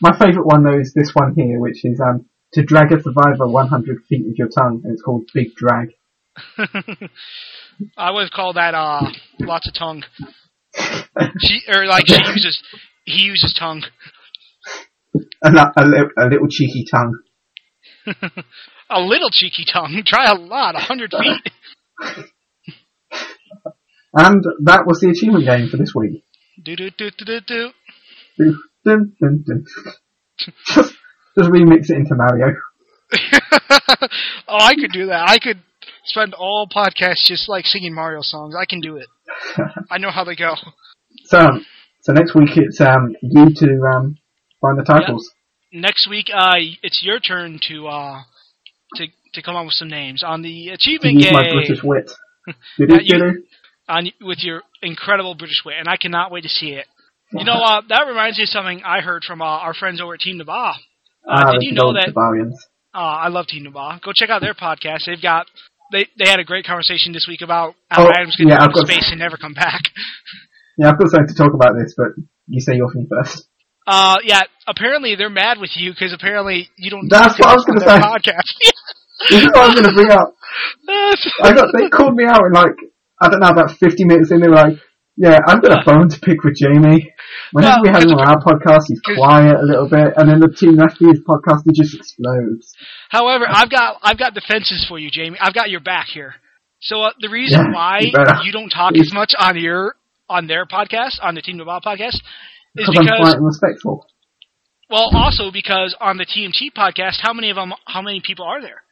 my favourite one though is this one here, which is um to drag a survivor 100 feet with your tongue, and it's called Big Drag. I would call that uh, lots of tongue. She or like she uses, he uses tongue. a, a, li- a little cheeky tongue. a little cheeky tongue. Try a lot, a hundred feet. And that was the achievement game for this week. Do do do do do do. Dun, dun, dun, dun. just, just remix it into Mario. oh, I could do that. I could spend all podcasts just like singing Mario songs. I can do it. I know how they go. So, so next week it's um you to um find the titles. Next week, uh, it's your turn to uh, to to come up with some names on the achievement Use game. my British wit. Did Yeah, it, you- did it? On with your incredible British wit, and I cannot wait to see it. You know, uh, that reminds me of something I heard from uh, our friends over at Team Naba. Uh, Ah, did you know that? Uh, I love Team Naba. Go check out their podcast. They've got they they had a great conversation this week about how Oh, Adam's going to yeah, go to space and never come back. Yeah, I've got something to talk about this, but you say your thing first. Uh, yeah. Apparently, they're mad with you because apparently you don't. That's what I was gonna say. Podcast. This is what I was going to bring up. I got they called me out and like I don't know about 50 minutes in they were like, yeah, I've got a bone to pick with Jamie. Whenever Well, we have him on our podcast, he's quiet a little bit, and then the Team Rescue's podcast, he just explodes. However, I've got I've got defenses for you, Jamie. I've got your back here. So uh, the reason Yeah, why you you don't talk as much on your on their podcast, on the Team Nabal podcast, is Because I'm because quiet and respectful. well, also because on the TMT podcast, how many of them, how many people are there?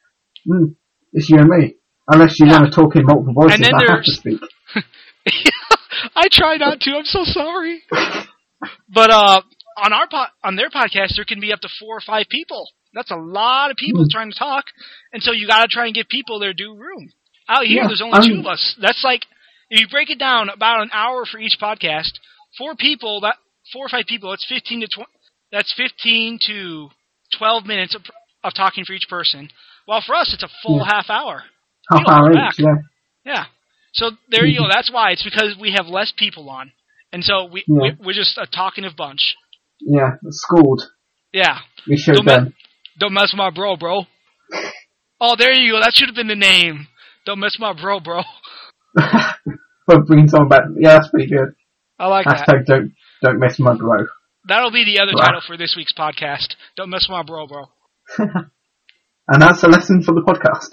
Mm, it's you and me. Unless you Yeah. want to talk in multiple voices, And then I have to speak. I try not to. I'm so sorry. But uh, on our po- on their podcast, there can be up to four or five people. That's a lot of people Hmm. trying to talk, and so you got to try and give people their due room. Out here, Yeah, there's only I'm- two of us. That's like if you break it down, about an hour for each podcast. Four people, that four or five people. That's fifteen to twenty. That's fifteen to twelve minutes of, of talking for each person. While for us, it's a full Yeah. half hour. Half don't hour each, back. yeah. Yeah. So there you go. That's why. It's because we have less people on, and so we, Yeah. we we're just a talkative bunch. Yeah, schooled. Yeah. We showed Don't, me- don't mess with my bro, bro. Oh, there you go. That should have been the name. Don't mess with my bro, bro. but bringing someone back. Yeah, that's pretty good. I like that. Hashtag don't don't mess with my bro. That'll be the other Wow. title for this week's podcast. Don't mess with my bro, bro. And that's a lesson for the podcast.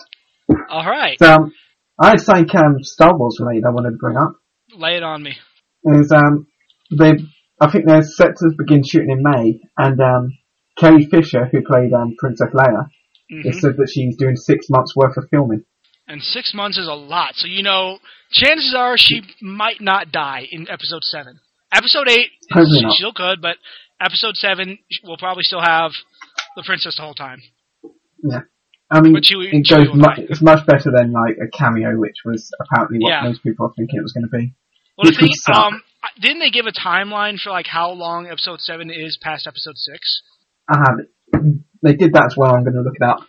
All right. So, um, I something um, Star Wars related I wanted to bring up. Lay it on me. Is um, they I think they're set to begin shooting in May, and um, Carrie Fisher, who played um, Princess Leia, hmm has said that she's doing six months worth of filming. And six months is a lot. So, you know, chances are she might not die in episode seven. Episode eight, she still could, but episode seven, we'll probably still have the princess the whole time. I mean, Chewie- it goes will mu- die. it's much better than like a cameo, which was apparently what Yeah. most people are thinking it was going to be. Well, the thing, um, didn't they give a timeline for like how long episode seven is past episode six? I have. They did that as well. I'm going to look it up.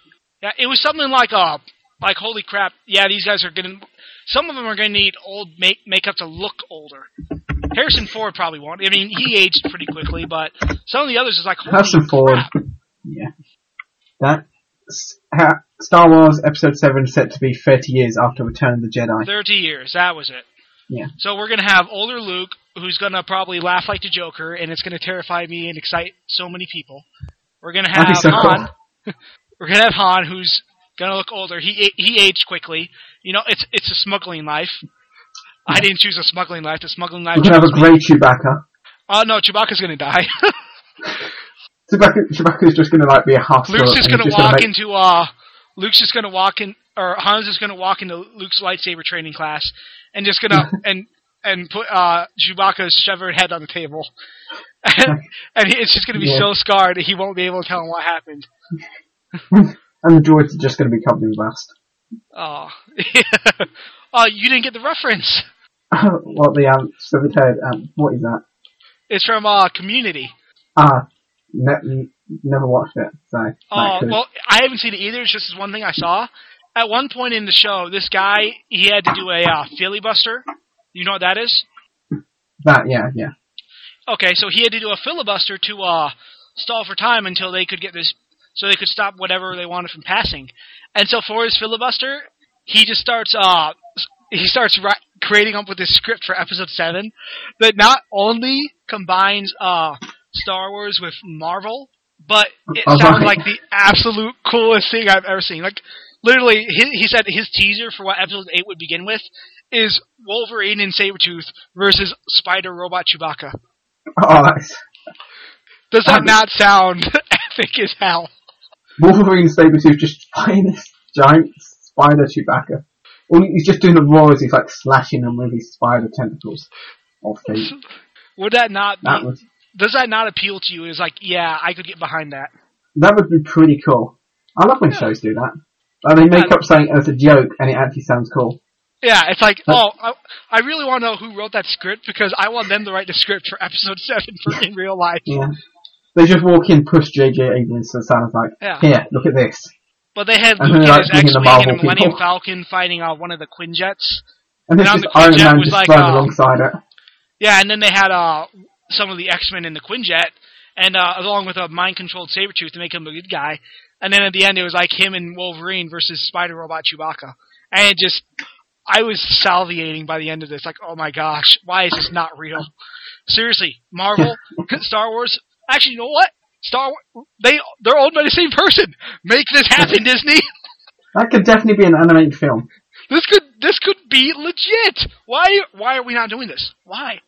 Yeah, it was something like, uh, like holy crap! Yeah, these guys are gonna. Some of them are gonna need old make makeup to look older. Harrison Ford probably won't. I mean, he aged pretty quickly, but some of the others is like Harrison Ford. crap. Yeah. That Star Wars Episode Seven set to be 30 years after Return of the Jedi. Thirty years. That was it. Yeah. So we're gonna have older Luke, who's gonna probably laugh like the Joker, and it's gonna terrify me and excite so many people. We're gonna have so Han. cool. We're gonna have Han, who's gonna look older. He he aged quickly. You know, it's it's a smuggling life. I didn't choose a smuggling life. The smuggling life. We're gonna have a chose me. great Chewbacca. Oh no, Chewbacca's gonna die. Chewbacca, Chewbacca's just gonna like be a half Luke's just gonna he's walk make- into uh, Luke's just gonna walk in, or Han's just gonna walk into Luke's lightsaber training class, and just gonna and and put uh Chewbacca's severed head on the table, and, and it's just gonna be Yeah. so scarred that he won't be able to tell him what happened. and the droids are just gonna be covered in rust. Oh, oh, you didn't get the reference. what the um, severed head? Um, what is that? It's from uh Community. Ah, ne- never watched it. So Oh, well, I haven't seen it either. It's just this one thing I saw. At one point in the show, this guy he had to do a uh, filibuster. You know what that is? that yeah, yeah. Okay, so he had to do a filibuster to uh, stall for time until they could get this, so they could stop whatever they wanted from passing. And so for his filibuster, he just starts uh, he starts ri- creating up with this script for episode seven that not only combines uh, Star Wars with Marvel, but it Oh, sounds like the absolute coolest thing I've ever seen. Like literally, he, he said his teaser for what episode eight would begin with is Wolverine and Sabretooth versus Spider Robot Chewbacca. Oh, that's Does that Um, not sound epic as hell? Wolverine and Sabretooth just fighting this giant spider Chewbacca. Well, he's just doing the roars. He's like slashing them with his spider tentacles. Or feet. Would that not be? That was does that not appeal to you? Is like, yeah, I could get behind that. that would be pretty cool. I love when Yeah. shows do that. Like they make Yeah. up something as a joke and it actually sounds cool. Yeah, it's like, oh, I, I really want to know who wrote that script because I want them to write the script for episode seven for in real life. Yeah. They just walk in, push J.J. Abrams to the side and like, Yeah. here, look at this. But they had And Luke and like, his the X-wing and a Millennium people. Falcon fighting uh, one of the Quinjets. And this And on is the Iron Man was just like, flying uh, alongside it. Yeah, and then they had uh, some of the X-Men in the Quinjet, and uh, along with a mind-controlled Sabretooth to make him a good guy. And then at the end, it was like him and Wolverine versus Spider Robot Chewbacca. And it just, I was salivating by the end of this. Like, oh my gosh, why is this not real? Seriously, Marvel, Star Wars. Actually, you know what? Star Wars, they they're owned by the same person. Make this happen, Disney. That could definitely be an animated film. This could this could be legit. Why why are we not doing this? Why?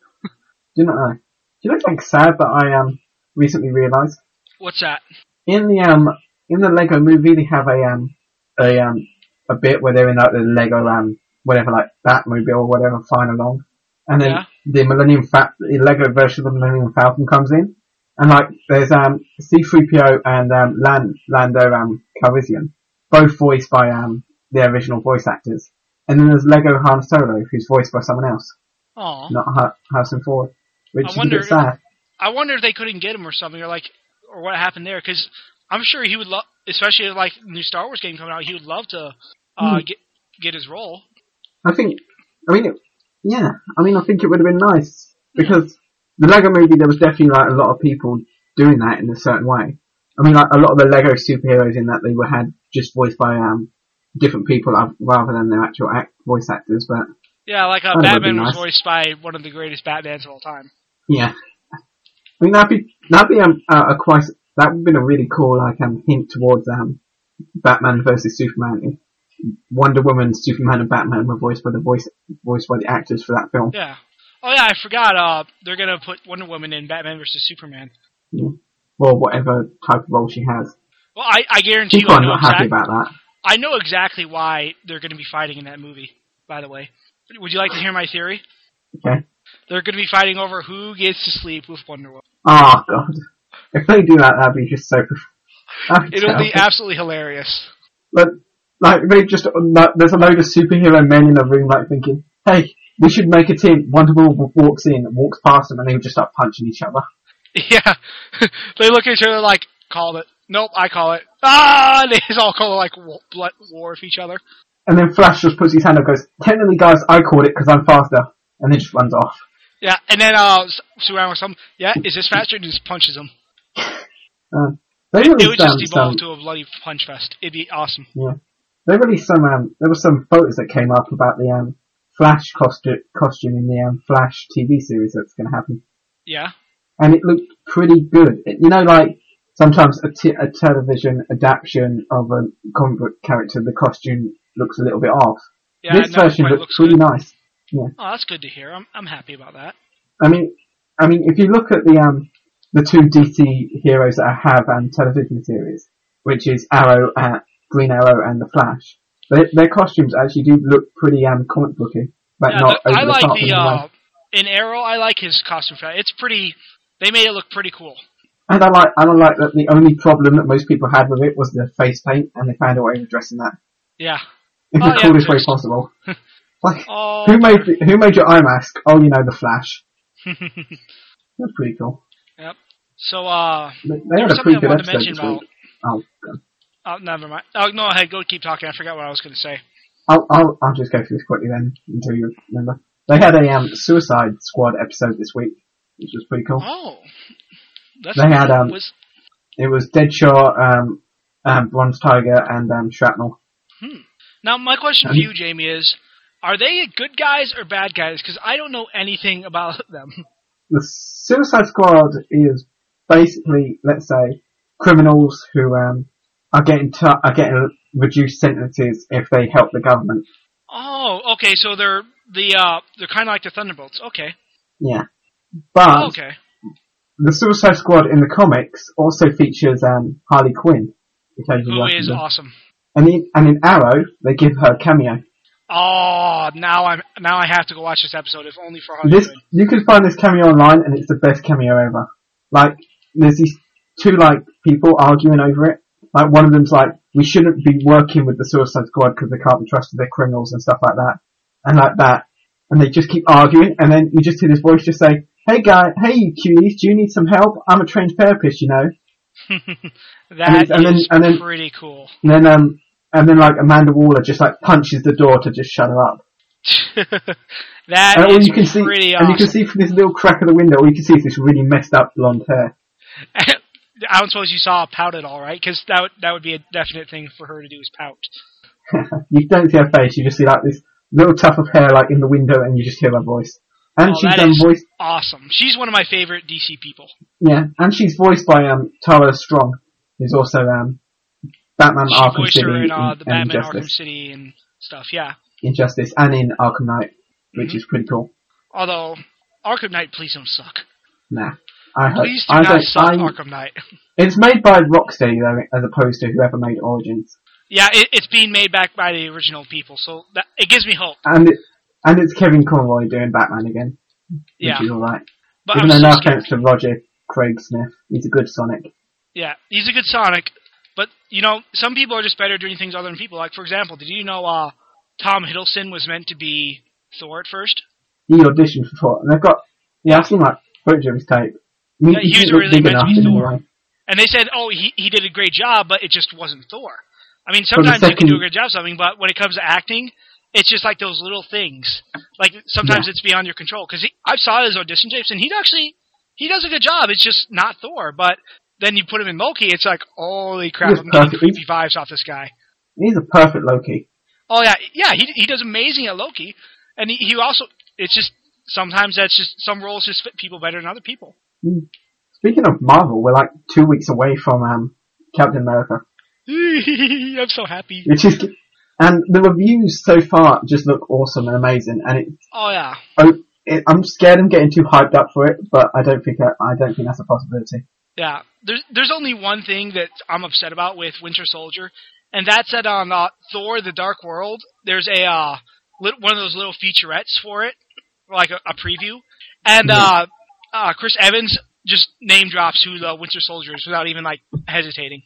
Do not know? Do you know something sad that I um recently realised? What's that? In the um in the Lego movie they have a um a um a bit where they're in like the Lego um whatever like Batmobile or whatever flying along. And then Yeah. the Millennium Fa- the Lego version of the Millennium Falcon comes in. And like there's um C3PO and um Land Lando um Calrissian, both voiced by um the original voice actors. And then there's Lego Han Solo, who's voiced by someone else, Oh, not Ha- Harrison Ford, which I wonder. I wonder if they couldn't get him or something, or like, or what happened there? Because I'm sure he would love, especially if, like new Star Wars game coming out, he would love to uh, Hmm. get get his role. I think, I mean, it, yeah, I mean, I think it would have been nice because the Lego movie, there was definitely like a lot of people doing that in a certain way. I mean, like a lot of the Lego superheroes in that they were had just voiced by um different people uh, rather than their actual act, voice actors. But Yeah, like uh, That would be Batman was voiced by one of the greatest Batmans of all time. Yeah, I mean that'd be that'd be um, a, a quite that would have been a really cool like um hint towards um Batman versus Superman. Wonder Woman, Superman, and Batman were voiced by the voice voiced by the actors for that film. Yeah. Oh yeah, I forgot. Uh, they're gonna put Wonder Woman in Batman versus Superman. Yeah. Or whatever type of role she has. Well, I, I guarantee you, I know, not happy about that. I know exactly why they're going to be fighting in that movie. By the way, would you like to hear my theory? Okay. They're going to be fighting over who gets to sleep with Wonder Woman. Oh god. If they do that, that'd be just so. That'd It'll be absolutely hilarious. But like they just there's a load of superhero men in a room like thinking, hey, we should make a team. Wonder Woman walks in, walks past them, and they just start punching each other. Yeah, they look at each other like, "Called it." Nope, I call it. Ah, they just all call it like blood war with each other. And then Flash just puts his hand up, and goes, technically, guys, I called it because I'm faster, and then just runs off. Yeah, and then uh, S- Superman or something. Yeah, is this faster? And just punches him. Uh, they It would released just evolve some, to a bloody punch fest. It'd be awesome. Yeah. They released some. Um, there were some photos that came up about the um, Flash costume costume in the um, Flash TV series that's going to happen. Yeah, and it looked pretty good. It- you know, like sometimes a, t- a television adaptation of a comic book character, the costume looks a little bit off. yeah. this no, version looks looks pretty good. nice. Oh, that's good to hear. I'm I'm happy about that. I mean, I mean, if you look at the um the two DC heroes that I have and television series, which is Arrow, uh, Green Arrow, and the Flash, their, their costumes actually do look pretty um comic booky, but Yeah, not the- over I the like top. the in uh, in Arrow. I like his costume. It's pretty. They made it look pretty cool. And I like, and I like that the only problem that most people had with it was the face paint, and they found a way of addressing that. Yeah. in Oh, the yeah, coolest way possible. like, Oh. who made who made your eye mask? Oh, you know, the Flash. That's pretty cool. Yep. So uh, They, they had a pretty good episode this about- week. Oh, God. oh, never mind. Oh no, ahead. Go keep talking. I forgot what I was going to say. I'll, I'll I'll just go through this quickly then until you remember. They had a um, Suicide Squad episode this week, which was pretty cool. Oh, that's They had, um, was It was Deadshot, um, um, Bronze Tiger, and um, Shrapnel. Hmm. now my question Um, for you, Jamie, is: Are they good guys or bad guys? Because I don't know anything about them. The Suicide Squad is basically, let's say, criminals who um, are getting t- are getting reduced sentences if they help the government. Oh, okay. So they're the uh, they're kind of like the Thunderbolts. Okay. Yeah. But Oh, okay. the Suicide Squad in the comics also features um, Harley Quinn. occasionally Who is awesome. And in, and in Arrow, they give her a cameo. Oh, now I'm now I have to go watch this episode, if only for Hollywood. This you can find this cameo online, and it's the best cameo ever. Like there's these two like people arguing over it. Like one of them's like, we shouldn't be working with the Suicide Squad because they can't be trusted, they're criminals and stuff like that, and like that. And they just keep arguing, and then you just hear this voice just say, "Hey guy, hey you cuties, do you need some help? I'm a trained therapist, you know." that and then- is and then- pretty cool. And then um, and then like Amanda Waller just like punches the door to just shut her up. that and all you can see, pretty and you can see from this little crack of the window, all you can see is this really messed up blonde hair. I don't suppose you saw pout at all, right? Because that would that would be a definite thing for her to do is pout. you don't see her face, you just see like this little tuft of hair like in the window, and you just hear her voice. And Oh, she's is- voiced, Awesome. She's one of my favorite DC people. yeah, and she's voiced by um Tara Strong, who's also um Batman She Arkham City in uh, and- the and Batman Arkham City and stuff. Yeah. Injustice, and in Arkham Knight, which Mhm. is pretty cool. Although Arkham Knight, please don't suck. Nah, I hope Please do I not suck I, Arkham Knight. it's made by Rocksteady though, as opposed to whoever made Origins, Yeah, it, it's being made back by the original people, so that, it gives me hope. and it and it's Kevin Conroy doing Batman again, Yeah, which is alright. but Even I'm though so no offense to Roger Craig Smith, he's a good Sonic. Yeah, he's a good Sonic, but you know, some people are just better at doing things other than people. Like for example, did you know uh, Tom Hiddleston was meant to be Thor at first? He auditioned for Thor, and they've got yeah, I've seen like footage of his tape. I mean, Yeah, he was really meant to be Thor. anyway. And they said, oh, he he did a great job, but it just wasn't Thor. I mean, sometimes you can do a second- great job something, but when it comes to acting, it's just like those little things. Like sometimes it's beyond your control. Because I saw his audition tapes, and he actually he does a good job. It's just not Thor. But then you put him in Loki, it's like, holy crap, I'm getting creepy vibes off this guy. He's a perfect Loki. Oh yeah, yeah, he he does amazing at Loki, and he, he also it's just sometimes that's just some roles just fit people better than other people. Speaking of Marvel, we're like two weeks away from um, Captain America, I'm so happy. which is, and the reviews so far just look awesome and amazing, and it, Oh yeah, it I'm scared I'm getting too hyped up for it, but I don't think I, I don't think that's a possibility. Yeah. There's there's only one thing that I'm upset about with Winter Soldier, and that's that on uh, Thor: The Dark World. There's a uh, lit, one of those little featurettes for it, like a, a preview, and uh, uh, Chris Evans just name drops who the Winter Soldier is without even like hesitating.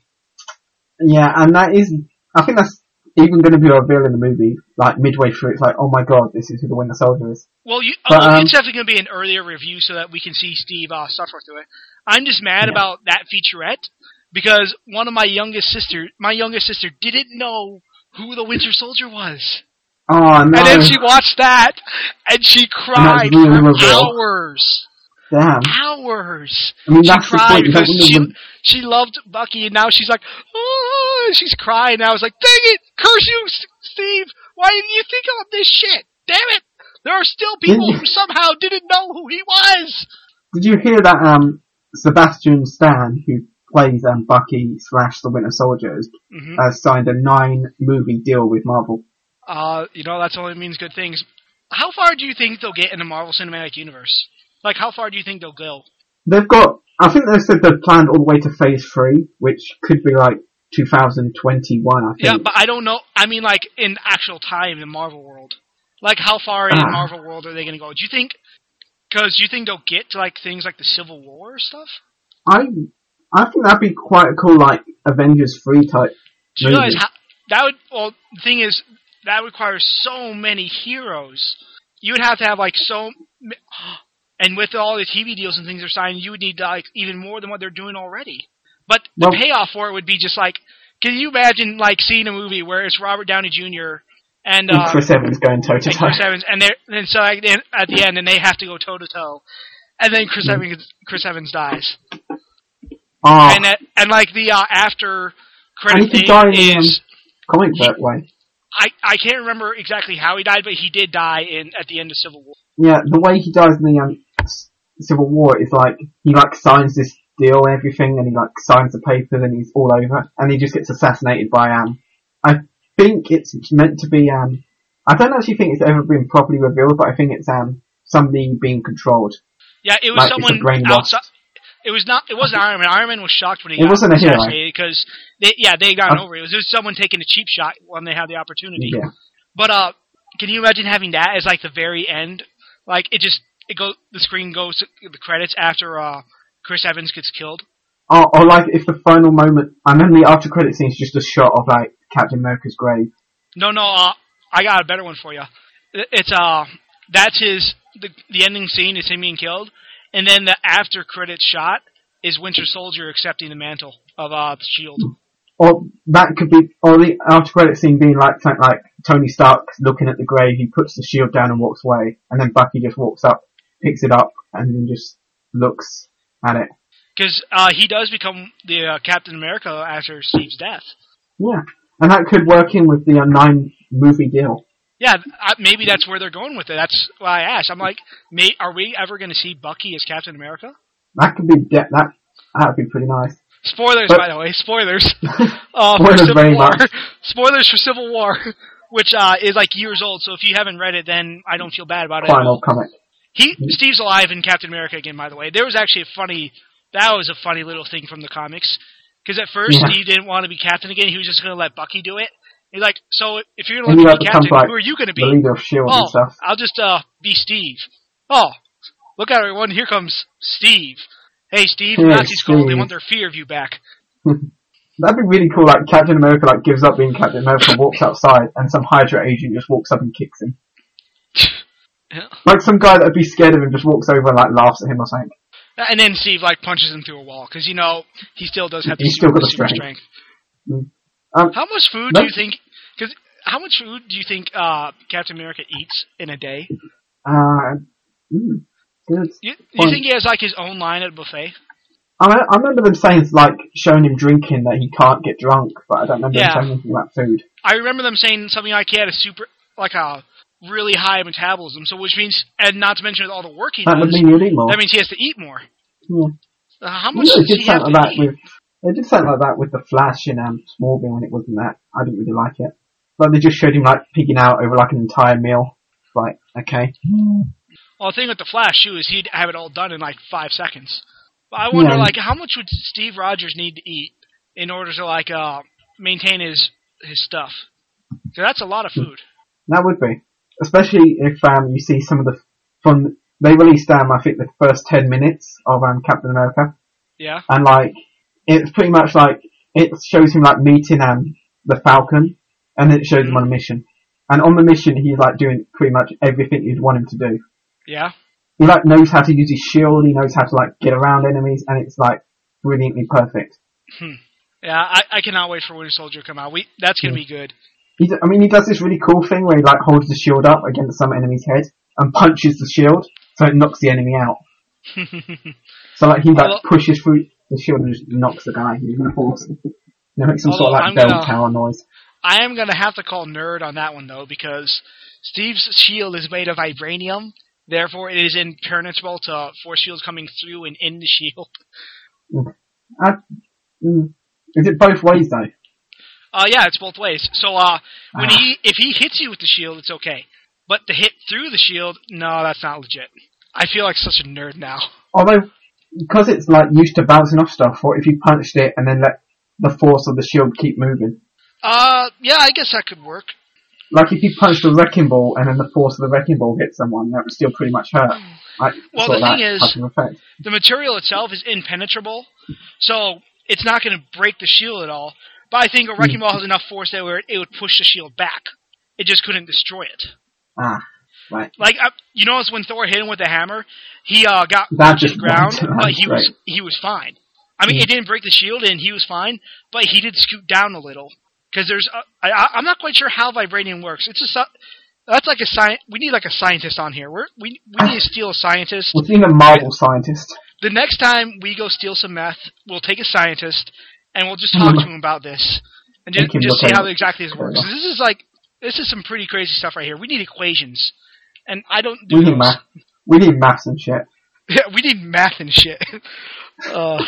Yeah, and that is, I think that's even going to be a reveal in the movie. Like midway through, it's like, oh my god, this is who the Winter Soldier is. Well, you, But, oh, um, it's definitely going to be an earlier review so that we can see Steve uh, suffer through it. I'm just mad Yeah. about that featurette because one of my youngest sister, my youngest sister, didn't know who the Winter Soldier was, Oh no! and then she watched that and she cried for hours, Damn. hours. I mean, She that's the cried. Because she she loved Bucky, and now she's like, oh, she's crying. And I was like, dang it, curse you, Steve! Why didn't you think of this shit? Damn it! There are still people who somehow didn't know who he was. Did you hear that um, Sebastian Stan, who plays um, Bucky slash the Winter Soldier, has, hmm has signed a nine movie deal with Marvel? Uh, you know, that's only means good things. How far do you think they'll get in the Marvel Cinematic Universe? Like, how far do you think they'll go? They've got, I think they said they've planned all the way to Phase Three, which could be like 2021. I think. Yeah, but I don't know. I mean, like, in actual time in Marvel World. Like, how far in Ah. Marvel World are they going to go? Do you think, because do you think they'll get to, like, things like the Civil War stuff? I I think that'd be quite a cool like Avengers Three type. Do you realize how, that would, well, the thing is, that requires so many heroes. You would have to have, like, so, and with all the TV deals and things they're signing, you would need, like, even more than what they're doing already. But the Well- payoff for it would be just like, can you imagine, like, seeing a movie where it's Robert Downey Jr. and, And uh, Chris Evans going toe to toe. Chris Evans, and they and so at the end, and they have to go toe to toe, and then Chris Mm. Evans Chris Evans dies, Oh, and that, and like the uh, after And credit thing die in the, um, is comic book way. I I can't remember exactly how he died, but he did die in at the end of Civil War. Yeah, the way he dies in the um, Civil War is like he like signs this deal and everything, and he like signs the papers, and he's all over, and he just gets assassinated by um. I think it's meant to be um. I don't actually think it's ever been properly revealed, but I think it's um somebody being controlled. Yeah, it was Like, someone outside. It was not. It wasn't Iron Man. Iron Man was shocked when he It got wasn't a hero. because they, yeah, they got Uh, over it. It was just someone taking a cheap shot when they had the opportunity. Yeah, But uh, can you imagine having that as like the very end? Like it just it go the screen goes to the credits after uh Chris Evans gets killed. Or, or like if the final moment, I remember the after credit scene is just a shot of like Captain America's grave. No, no, uh, I got a better one for you. It's uh that's his the the ending scene is him being killed, and then the after credit shot is Winter Soldier accepting the mantle of uh the shield. Or that could be, or the after credit scene being like something like Tony Stark looking at the grave, he puts the shield down and walks away, and then Bucky just walks up, picks it up, and then just looks at it. Because uh, he does become the uh, Captain America after Steve's death. Yeah, and that could work in with the uh, nine movie deal. Yeah, uh, maybe that's where they're going with it. That's why I asked. I'm like, may, are we ever going to see Bucky as Captain America? That could be de- that. That'd be pretty nice. Spoilers, But- by the way. Spoilers. Uh, for Spoilers Civil very War. much. Spoilers for Civil War, which uh, is like years old. So if you haven't read it, then I don't feel bad about it. Final at an all. old comic. He Steve's alive in Captain America again. By the way, there was actually a funny. That was a funny little thing from the comics. Because at first Yeah. Steve didn't want to be captain again. He was just going to let Bucky do it. He's like, so if you're going to let me be captain, who are you going to The be? leader of Shield Oh, and stuff. I'll just uh be Steve. Oh, look out, everyone! Here comes Steve. Hey, Steve, Hey, Nazis called. They want their fear of you back. That'd be really cool. Like Captain America, like gives up being Captain America, and walks outside, and some Hydra agent just walks up and kicks him. Yeah. Like some guy that'd be scared of him just walks over and like laughs at him or something. And then Steve like punches him through a wall because you know he still does have the He's still super, got the super strength. strength. Um, How much food do you think? Because how much food do you think uh, Captain America eats in a day? uh, mm. You, you think he has like his own line at a buffet? I, I remember them saying it's like showing him drinking that he can't get drunk, but I don't remember Yeah. them saying anything about food. I remember them saying something like he had a super like a really high metabolism. So which means, and not to mention all the work he That does, mean more. that means he has to eat more. Yeah. Uh, how much does he have to like that eat? with they did something like that with the Flash in um, Smallville when it wasn't that. I didn't really like it. But they just showed him like pigging out over like an entire meal. Like, okay. Well, the thing with the Flash too is he'd have it all done in like five seconds. But I wonder, Yeah. like, how much would Steve Rogers need to eat in order to like uh maintain his his stuff? So that's a lot of food. That would be. Especially if um you see some of the fun they released um I think the first ten minutes of um Captain America Yeah. and like it's pretty much like it shows him like meeting um the Falcon and then it shows him on a mission. And on the mission he's like doing pretty much everything you'd want him to do. Yeah. He like knows how to use his shield, he knows how to like get around enemies and it's like brilliantly perfect. Yeah. I, I cannot wait for Winter Soldier to come out. We that's gonna be good. He, d- I mean, he does this really cool thing where he like holds the shield up against some enemy's head and punches the shield, so it knocks the enemy out. So like he like Well- pushes through the shield and just knocks the guy using the force. You know, makes some sort of like I'm bell gonna- tower noise. I am gonna have to call nerd on that one though because Steve's shield is made of vibranium. Therefore, it is impenetrable to force shields coming through and in the shield. I, mm, is it both ways though? Uh, yeah, it's both ways. So, uh, when Ah. he if he hits you with the shield, it's okay. But the hit through the shield, no, that's not legit. I feel like such a nerd now. Although, because it's like used to bouncing off stuff, or if you punched it and then let the force of the shield keep moving. Uh, yeah, I guess that could work. Like if you punched a wrecking ball and then the force of the wrecking ball hit someone, that would still pretty much hurt. Like, Well, sort the thing is- type of effect. The material itself is impenetrable, so it's not going to break the shield at all. But I think a wrecking ball has enough force that where it would push the shield back. It just couldn't destroy it. Ah, right. Like uh, you notice when Thor hit him with the hammer, he uh, got That to the ground, but he right. was he was fine. I mean, Yeah. it didn't break the shield, and he was fine, but he did scoot down a little because there's uh, I, I'm not quite sure how vibranium works. It's a that's like a science. We need like a scientist on here. We're, we we need to steal a scientist. We've seen a Marvel scientist. The next time we go steal some meth, we'll take a scientist and we'll just talk to him about this and just, just see how exactly this works. This is like this is some pretty crazy stuff right here. We need equations, and I don't do We need math. We need math and shit. Yeah, we need math and shit. uh,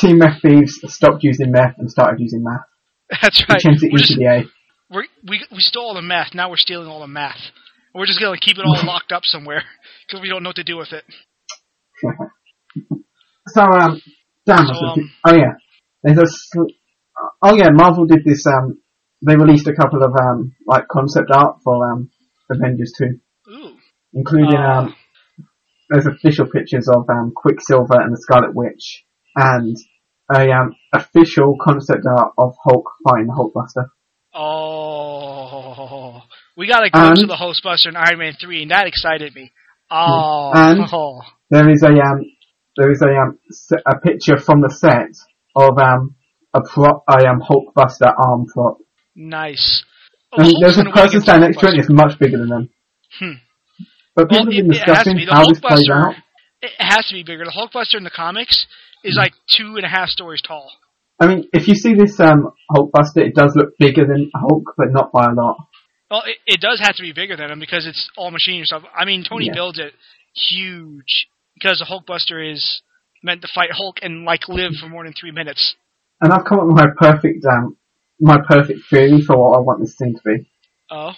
Team meth thieves stopped using meth and started using math. that's We right. changed it just, the A. we're, we we stole all the math. Now we're stealing all the math. We're just gonna keep it all locked up somewhere because we don't know what to do with it. So, um, damn, So, I was gonna um, oh yeah, there's a, sl- oh yeah, Marvel did this, um, they released a couple of um like concept art for um Avengers 2, Ooh. including Uh. um there's official pictures of um Quicksilver and the Scarlet Witch, and a um official concept art of Hulk fighting the Hulkbuster. Oh, we got a glimpse And- of the Hulkbuster in Iron Man three, and that excited me. Oh, And- There is a um there is a um a picture from the set of um a prop a um Hulkbuster arm prop. nice. Oh, And there's a person standing next to it and it's much bigger than them. Hmm. But people Well, have been it- it has to discussing be. How this plays out. It has to be bigger. The Hulkbuster in the comics is like two and a half stories tall. I mean, if you see this um Hulkbuster, it does look bigger than Hulk, but not by a lot. Well, it, it does have to be bigger than him because it's all machine stuff. I mean, Tony Yeah. builds it huge because a Hulkbuster is meant to fight Hulk and like live for more than three minutes. And I've come up with my perfect um my perfect theory for what I want this thing to be. Oh,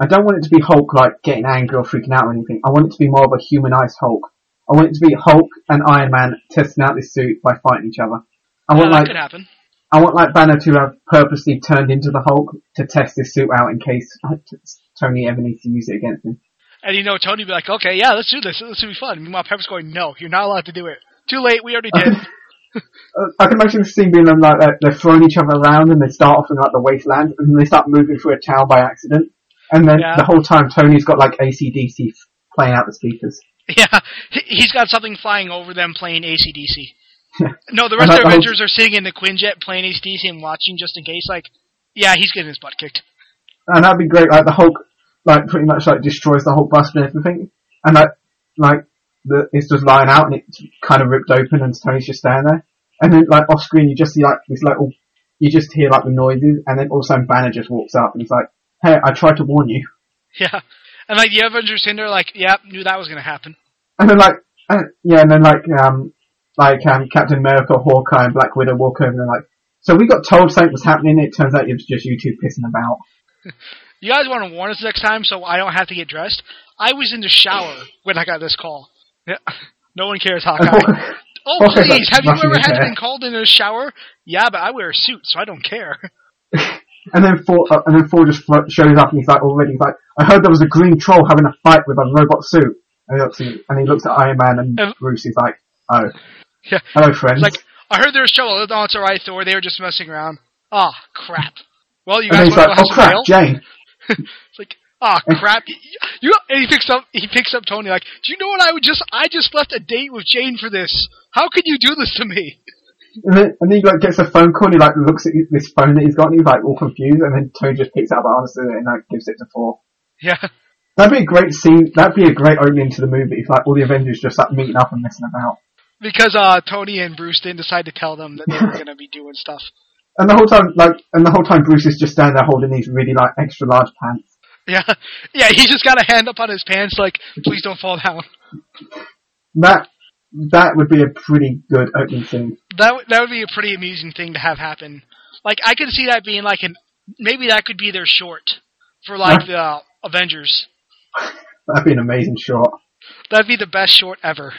I don't want it to be Hulk like getting angry or freaking out or anything. I want it to be more of a humanized Hulk. I want it to be Hulk and Iron Man testing out this suit by fighting each other. I yeah, want that like could happen. I want like Banner to have purposely turned into the Hulk to test this suit out in case Tony ever needs to use it against him. And you know, Tony would be like, "Okay, yeah, let's do this. This will be fun." Meanwhile, Pepper's going, "No, you're not allowed to do it. Too late. We already did." I can imagine the scene being them like they're, throwing each other around and they start off in like the wasteland and then they start moving through a town by accident. And then Yeah. the whole time Tony's got like ACDC playing out the speakers. Yeah, he- he's got something flying over them playing ACDC. Yeah. No, the rest of the the whole- Avengers are sitting in the Quinjet playing ACDC and watching just in case. Like, yeah, he's getting his butt kicked. And that'd be great. Like the Hulk, like pretty much like destroys the whole bust and everything. And like, like the, it's just lying out and it's kind of ripped open and Tony's just standing there. And then like off screen you just see like this little, you just hear like the noises and then all of a sudden Banner just walks up and he's like, hey, I tried to warn you. Yeah, and like the Avengers in there, like, yep, knew that was gonna happen. And then like, uh, yeah, and then like, um, like, um, Captain America, Hawkeye and Black Widow walk over and they're like, so we got told something was happening, it turns out it was just you two pissing about. You guys want to warn us next time so I don't have to get dressed? I was in the shower when I got this call. Yeah. No one cares, Hawkeye. Hawkeye- Oh, please, have you ever had hair. been called in a shower? Yeah, but I wear a suit, so I don't care. And then Thor, uh, and then Thor just shows up and he's like already he's like, I heard there was a green troll having a fight with a robot suit. And he looks, at, and he looks at Iron Man and Um, Bruce. He's like, oh, Yeah. hello friends. It's like, I heard there was trouble. Oh, it's alright, Thor. They were just messing around. Ah, crap. Well, you and guys want like, to oh crap, Jane. It's like, ah, crap. You, and he picks up, he picks up Tony like, do you know what I would just, I just left a date with Jane for this. How could you do this to me? And then, and then he like gets a phone call and he like looks at this phone that he's got and he's like all confused. And then Tony just picks it up and answers it and like gives it to Thor. Yeah. That'd be a great scene. That'd be a great opening to the movie if like all the Avengers just like meeting up and messing about. Because, uh, Tony and Bruce didn't decide to tell them that they were gonna be doing stuff. And the whole time, like, and the whole time Bruce is just standing there holding these really like extra large pants. Yeah. Yeah, he just got a hand up on his pants like, please don't fall down. That, that would be a pretty good opening scene. That would- that would be a pretty amusing thing to have happen. Like I could see that being like an maybe that could be their short for like the uh, Avengers. That'd be an amazing short. That'd be the best short ever.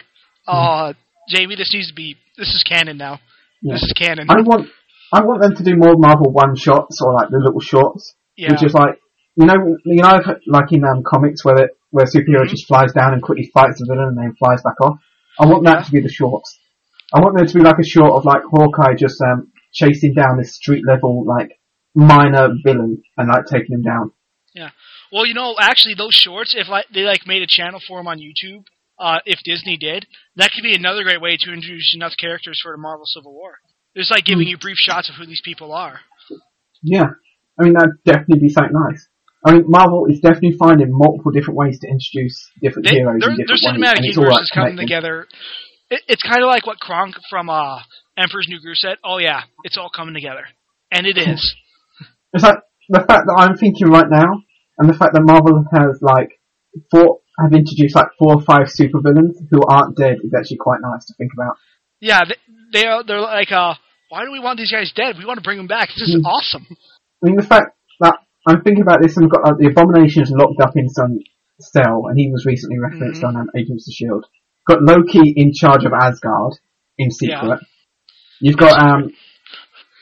Uh Jamie, this needs to be this is canon now. Yeah. This is canon. I want, I want them to do more Marvel one shots or like the little shorts, yeah. which is like, you know, you know, like in um, comics where it, where a superhero Mhm. just flies down and quickly fights the villain and then flies back off. I want that to be the shorts. I want there to be like a short of like Hawkeye just um chasing down this street level like minor villain and like taking him down. Yeah. Well, you know, actually those shorts, if like they like made a channel for them on YouTube, uh, if Disney did, that could be another great way to introduce enough characters for the Marvel Civil War. Just like giving Mm. you brief shots of who these people are. Yeah, I mean that'd definitely be something nice. I mean Marvel is definitely finding multiple different ways to introduce different They, heroes their, their different ways, cinematic and it's all universe like is coming together. It, it's kind of like what Kronk from uh, Emperor's New Groove said. Oh yeah, it's all coming together, and it is. It's like the fact that I'm thinking right now, and the fact that Marvel has like four have introduced like four or five supervillains who aren't dead is actually quite nice to think about. Yeah, they, they are. They're like, uh, why do we want these guys dead? We want to bring them back. This is Mm. awesome. I mean, the fact that I'm thinking about this, and we've got like, the Abominations locked up in some cell, and he was recently referenced Mhm. on um, Agents of Shield. Got Loki in charge of Asgard in secret. Yeah. You've got um,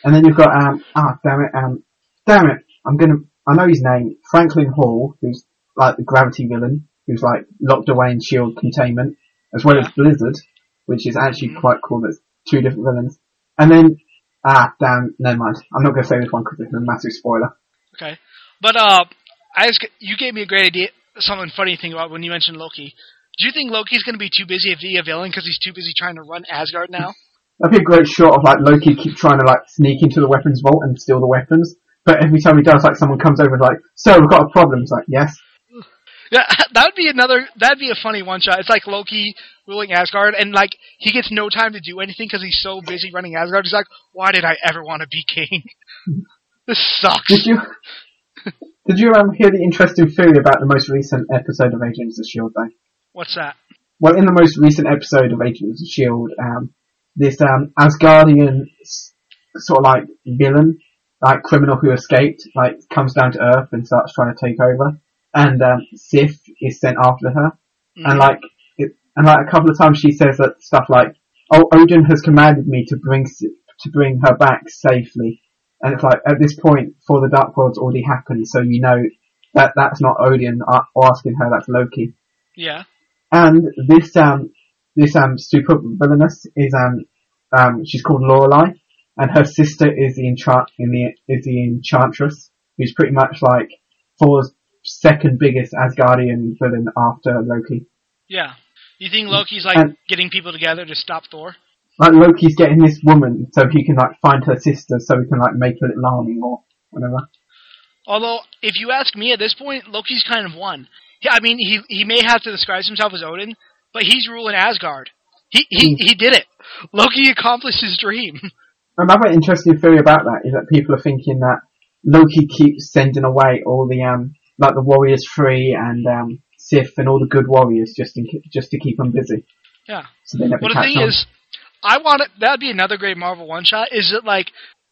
and then you've got um, ah, damn it, um, damn it, I'm gonna, I know his name, Franklin Hall, who's like the gravity villain, who's like locked away in shield containment, as well as Blizzard, which is actually Mhm. quite cool. There's two different villains. And then, ah, damn, never mind. I'm not gonna say this one because it's a massive spoiler. Okay, but uh, I just, you gave me a great idea. Something funny thing about when you mentioned Loki. Do you think Loki's going to be too busy to be a villain because he's too busy trying to run Asgard now? That'd be a great shot of like Loki keep trying to like sneak into the weapons vault and steal the weapons. But every time he does, like someone comes over and like, "Sir, we've got a problem." It's like, "Yes." Yeah, that would be another. That'd be a funny one shot. It's like Loki ruling Asgard, and like he gets no time to do anything because he's so busy running Asgard. He's like, "Why did I ever want to be king? this sucks." Did you did you um, hear the interesting theory about the most recent episode of Agents of the Shield? Though, What's that? well, in the most recent episode of Agents of the Shield, um, this um, Asgardian sort of like villain, like criminal who escaped, like comes down to Earth and starts trying to take over, and um, Sif is sent after her. Mm. and like it, and like a couple of times she says that stuff like, "Oh, Odin has commanded me to bring to bring her back safely," and it's like at this point, Thor the Dark World's already happened, so you know that that's not Odin asking her, that's Loki. yeah, And this um this um super villainess is um um she's called Lorelei, and her sister is the enchant in the is the Enchantress, who's pretty much like Thor's second biggest Asgardian villain after Loki. yeah. You think Loki's like And- getting people together to stop Thor? like Loki's getting this woman so he can like find her sister so he can like make a little army or whatever. Although, if you ask me at this point, Loki's kind of won. Yeah, I mean, he he may have to describe himself as Odin, but he's ruling Asgard. He he Hmm. he did it. Loki accomplished his dream. Another interesting theory about that is that people are thinking that Loki keeps sending away all the um like the Warriors Three and um Sif and all the good warriors just in, just to keep them busy Yeah. so they never Well, the thing on. is, I want it. That'd be another great Marvel one shot. Is it like,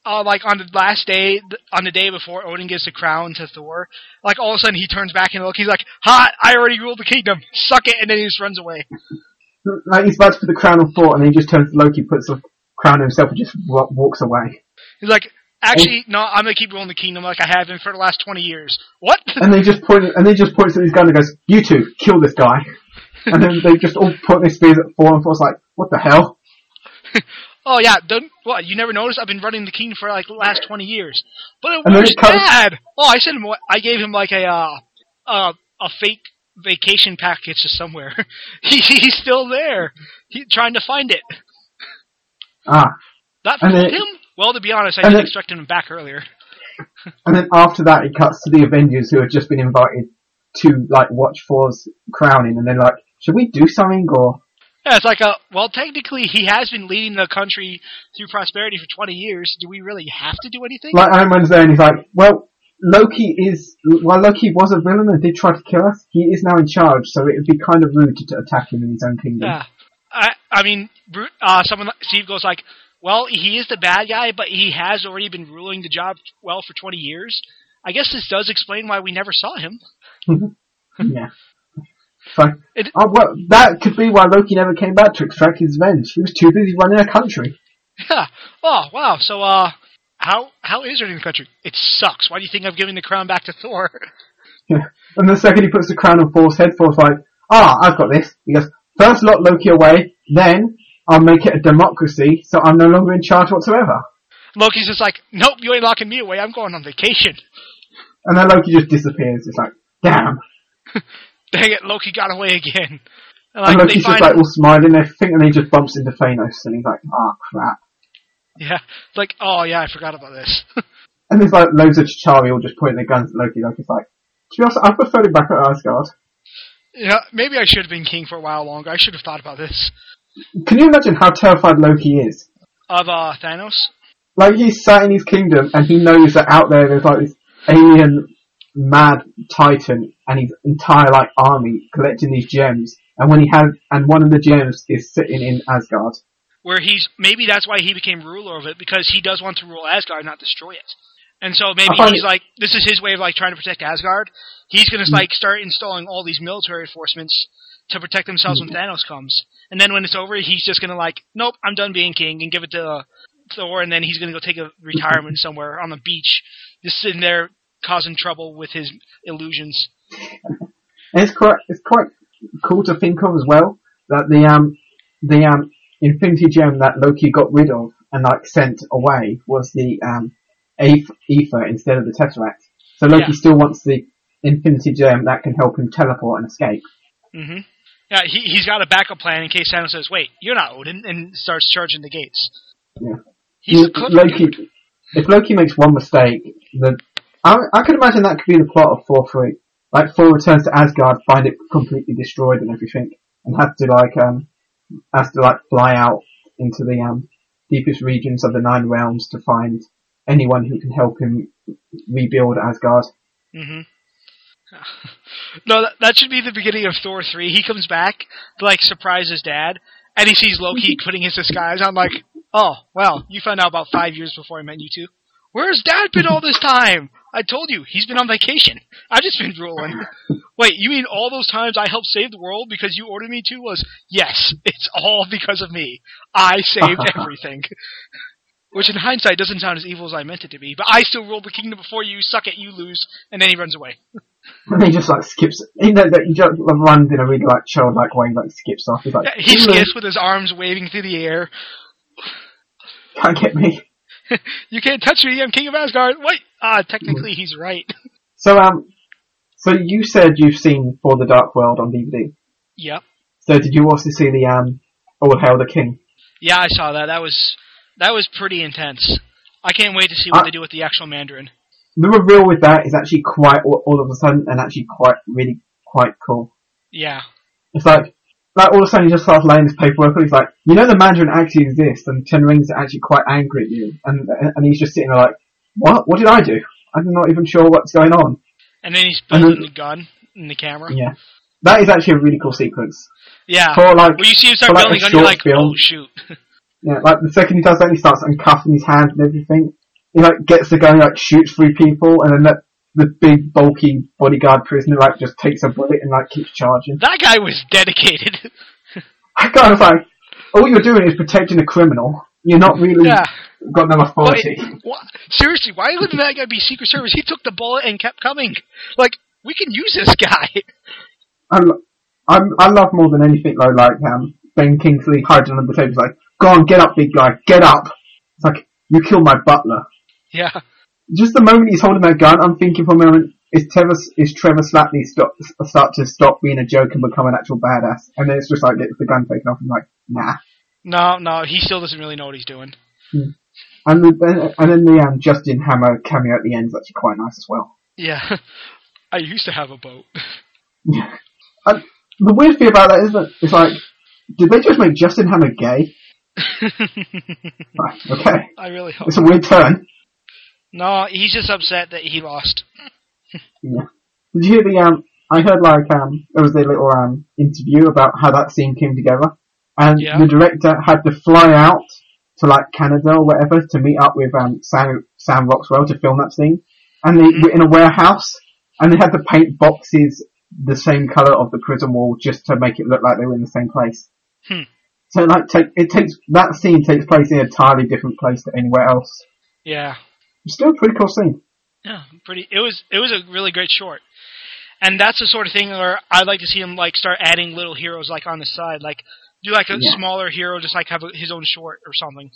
uh, like on the last day, on the day before Odin gives the crown to Thor, like all of a sudden he turns back and look, he's like, "Hot! I already ruled the kingdom. Suck it!" And then he just runs away. like he's about to put the crown on Thor and then he just turns to Loki, puts the crown on himself and just wa- walks away. He's like, "Actually, no, I'm gonna keep ruling the kingdom like I have been for the last twenty years." What? And they just point and they just points at his gun and goes, "You two, kill this guy." and then they just all put their spears at Thor and Thor's like, "What the hell?" oh yeah, don't what? You never noticed? I've been running the kingdom for like the last twenty years. But it And was comes- bad. Oh, I sent him. I gave him like a uh, uh, a fake vacation package to somewhere. he, he's still there. He trying to find it. Ah, That And fooled him. Well, to be honest, I and did then- expect him back earlier. And then after that, it cuts to the Avengers who have just been invited to like watch Thor's crowning, and they're like, "Should we do something?" Or Yeah, it's like a well, technically he has been leading the country through prosperity for twenty years. Do we really have to do anything? like Iron Man's there, and he's like, "Well, Loki is while Loki was a villain and did try to kill us, he is now in charge, so it would be kind of rude to, to attack him in his own kingdom." Yeah. I I mean, uh, someone Steve goes like, "Well, he is the bad guy, but he has already been ruling the job well for 20 years." I guess this does explain why we never saw him. yeah. So, It- oh, well, that could be why Loki never came back to extract his revenge. He was too busy running a country. Yeah. Oh, wow. So, uh, how how is running the country? It sucks. Why do you think I'm giving the crown back to Thor? Yeah. And the second he puts the crown on Thor's head, Thor's like, ah, I've got this. He goes, first lock Loki away, then I'll make it a democracy, so I'm no longer in charge whatsoever. Loki's just like, "Nope, you ain't locking me away. I'm going on vacation." And then Loki just disappears. It's like, damn. Dang it, Loki got away again. And, And like, they Loki's just like all smiling and everything, and he just bumps into Thanos, and he's like, ah, crap. yeah, it's like, oh yeah, I forgot about this. And there's like loads of Chitauri all just pointing their guns at Loki. Loki's like, to be honest, I prefer him back at Asgard. yeah, maybe I should have been king for a while longer. I should have thought about this. Can you imagine how terrified Loki is? Of uh, Thanos. Like he's sat in his kingdom and he knows that out there there's like this alien mad titan and his entire like army collecting these gems. And when he has, and one of the gems is sitting in Asgard. where he's maybe that's why he became ruler of it because he does want to rule Asgard, not destroy it. And so maybe he's like, this is his way of like trying to protect Asgard. He's gonna Mm. like start installing all these military reinforcements to protect themselves when Thanos comes. And then when it's over, he's just gonna like, nope, I'm done being king, and give it to Thor, and then he's gonna go take a retirement somewhere on the beach, just sitting there causing trouble with his illusions. And it's quite it's quite cool to think of as well that the um the um Infinity Gem that Loki got rid of and like sent away was the um Ether instead of the Tesseract. So Loki Yeah. still wants the Infinity Gem that can help him teleport and escape. hmm Yeah, he he's got a backup plan in case Thanos says, "Wait, you're not Odin," and starts charging the gates. Yeah. He's a You- clever Loki, dude. if Loki makes one mistake, the I, I could imagine that could be the plot of Thor three. Like Thor returns to Asgard, find it completely destroyed and everything, and has to like um has to like fly out into the um deepest regions of the Nine Realms to find anyone who can help him rebuild Asgard. hmm no, that, that should be the beginning of Thor three. He comes back to like surprise his dad, and he sees Loki putting his disguise on. Like, oh well, you found out about five years before I met you two. Where's Dad been all this time? I told you he's been on vacation. I've just been drooling. Wait, you mean all those times I helped save the world because you ordered me to was yes, it's all because of me. I saved everything. Which in hindsight doesn't sound as evil as I meant it to be, but I still ruled the kingdom before you, suck it, you lose, and then he runs away. And he just like skips. He, know that he just runs in a really like childlike way, like skips off. He's like, Yeah, he "Hmm, skips with his arms waving through the air. can't get me. You can't touch me, I'm king of Asgard. Wait! Ah, technically he's right. So um, so you said you've seen Thor the Dark World on DVD. yep. So did you also see the um, All Hail the King? Yeah, I saw that. That was that was pretty intense. I can't wait to see what Uh, they do with the actual Mandarin. The reveal with that is actually quite all, of a sudden, and actually quite really quite cool. Yeah. It's like like all of a sudden he just starts laying this paperwork, and he's like, you know, the Mandarin actually exists, and Ten Rings are actually quite angry at you, and and he's just sitting there like, what? What did I do? I'm not even sure what's going on. And then he's then- the gun in the camera. Yeah, that is actually a really cool sequence. Yeah. For like When you see him start like building the gun, you're like, oh, film. oh shoot. Yeah, like the second he does that, he starts uncuffing his hands and everything. He like gets the gun, like shoots through people, and then that the big bulky bodyguard prisoner like just takes a bullet and like keeps charging. That guy was dedicated. I kind of like, all you're doing is protecting a criminal. You're not really yeah. got no authority. What? Seriously, why wouldn't that guy be Secret Service? He took the bullet and kept coming. Like, we can use this guy. I, I, I love more than anything though, like um, Ben Kingsley hiding under the table. He's like, "Go on, get up, big guy, get up." It's like you killed my butler. Yeah. Just the moment he's holding that gun, I'm thinking for a moment, is Trevor is Trevor Slattery stop, start to stop being a joke and become an actual badass? And then it's just like the gun taken off and like, nah. No, no, he still doesn't really know what he's doing. And the, and then the um, Justin Hammer cameo at the end is actually quite nice as well. Yeah. I used to have a boat. And the weird thing about that is that it's like, did they just make Justin Hammer gay? Right, okay, I really hope. it's a weird turn. No, he's just upset that he lost. Yeah. Did you hear the um? I heard like um, there was a little um interview about how that scene came together, and Yeah. the director had to fly out to like Canada or whatever to meet up with um Sam Sam Rockwell to film that scene, and they Mhm. were in a warehouse, and they had to paint boxes the same color of the prison wall just to make it look like they were in the same place. Hmm. So like take it takes that scene takes place in a entirely different place to anywhere else. Yeah. It's still a pretty cool scene. Yeah, pretty. It was it was a really great short, and that's the sort of thing where I'd like to see him like start adding little heroes like on the side, like do like a Yeah. smaller hero, just like have a, his own short or something.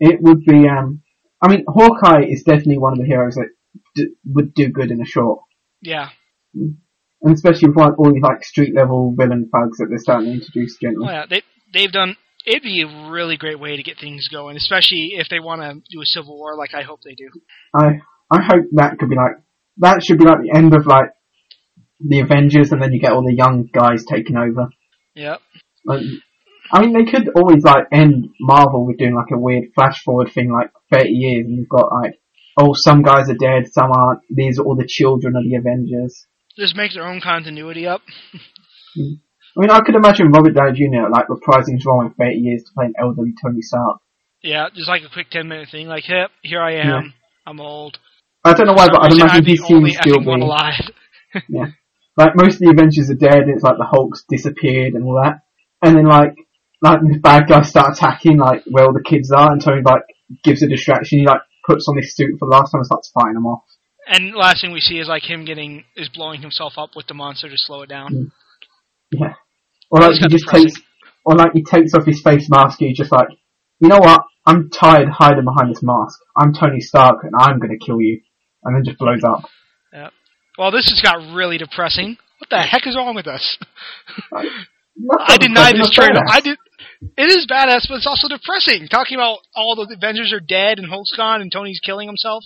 it would be um I mean Hawkeye is definitely one of the heroes that d- would do good in a short Yeah. and especially with like, all these like street level villain thugs that they're starting to introduce gently Oh yeah, they they've done. It'd be a really great way to get things going, especially if they want to do a civil war, like I hope they do. I I hope that could be like that should be like the end of like the Avengers and then you get all the young guys taking over Yep. like, I mean they could always like end Marvel with doing like a weird flash forward thing like 30 years and you've got like oh some guys are dead some aren't these are all the children of the Avengers Just make their own continuity up. Mm. I mean, I could imagine Robert Downey Jr. like reprising his role in 30 years to play an elderly Tony Stark. Yeah, just like a quick ten minute thing, like, yep, here I am. Yeah. I'm old. I don't know why, but I'd imagine I'm his the still be alive. like most of the Avengers are dead. And it's like the Hulk's disappeared and all that, and then like like the bad guys start attacking like where all the kids are, and Tony like gives a distraction. He like puts on his suit for the last time and starts fighting them off. And last thing we see is like him getting is blowing himself up with the monster to slow it down. Mm. Yeah. Or like he just depressing. takes, or like he takes off his face mask. And he's just like, you know what? I'm tired hiding behind this mask. I'm Tony Stark, and I'm gonna kill you. And then just blows up. Yeah. Well, this has got really depressing. What the heck is wrong with us? I deny this trailer. I did. It is badass, but it's also depressing. Talking about all the Avengers are dead and Hulk's gone and Tony's killing himself.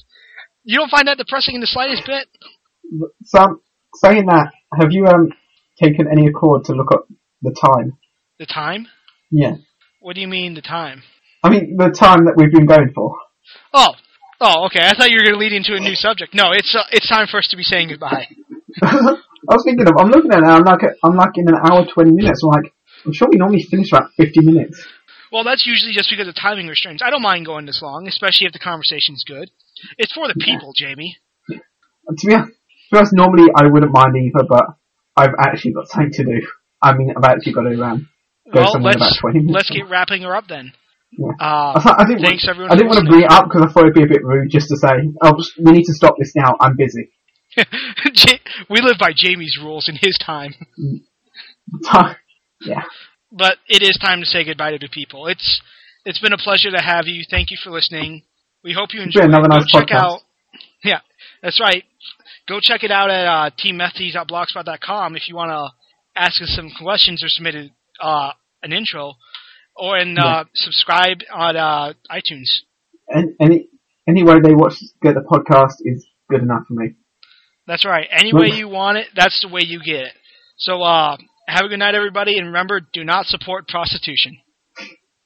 You don't find that depressing in the slightest bit? So I'm saying that, have you um taken any accord to look up the time? The time? Yeah. What do you mean the time? I mean the time that we've been going for. Oh, oh, okay. I thought you were going to lead into a new subject. No, it's uh, it's time for us to be saying goodbye. I was thinking of. I'm looking at it. I'm like, I'm like in an hour twenty minutes. I'm like, I'm sure we normally finish about fifty minutes. Well, that's usually just because of timing restraints. I don't mind going this long, especially if the conversation's good. It's for the people, Jamie. And to be honest, to be honest, normally I wouldn't mind either, but I've actually got something to do. I mean, I've actually got to um, go Well, somewhere in let's about twenty minutes. let's get wrapping her up then. Yeah. Uh, I, I didn't. thanks want, everyone. I didn't want to bring it up because I thought it'd be a bit rude just to say, "Oh, we need to stop this now. I'm busy." We live by Jamie's rules in his time. yeah. But it is time to say goodbye to the people. It's it's been a pleasure to have you. Thank you for listening. We hope you It's been enjoy. another Go nice check podcast. out. Yeah, that's right. Go check it out at uh, teammeths.blogspot.com if you want to ask us some questions or submit uh, an intro, or and uh, subscribe on uh, iTunes. And any any way they watch get the podcast is good enough for me. That's right. Any way you want it, that's the way you get it. So uh, have a good night, everybody, and remember, do not support prostitution.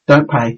Don't pay.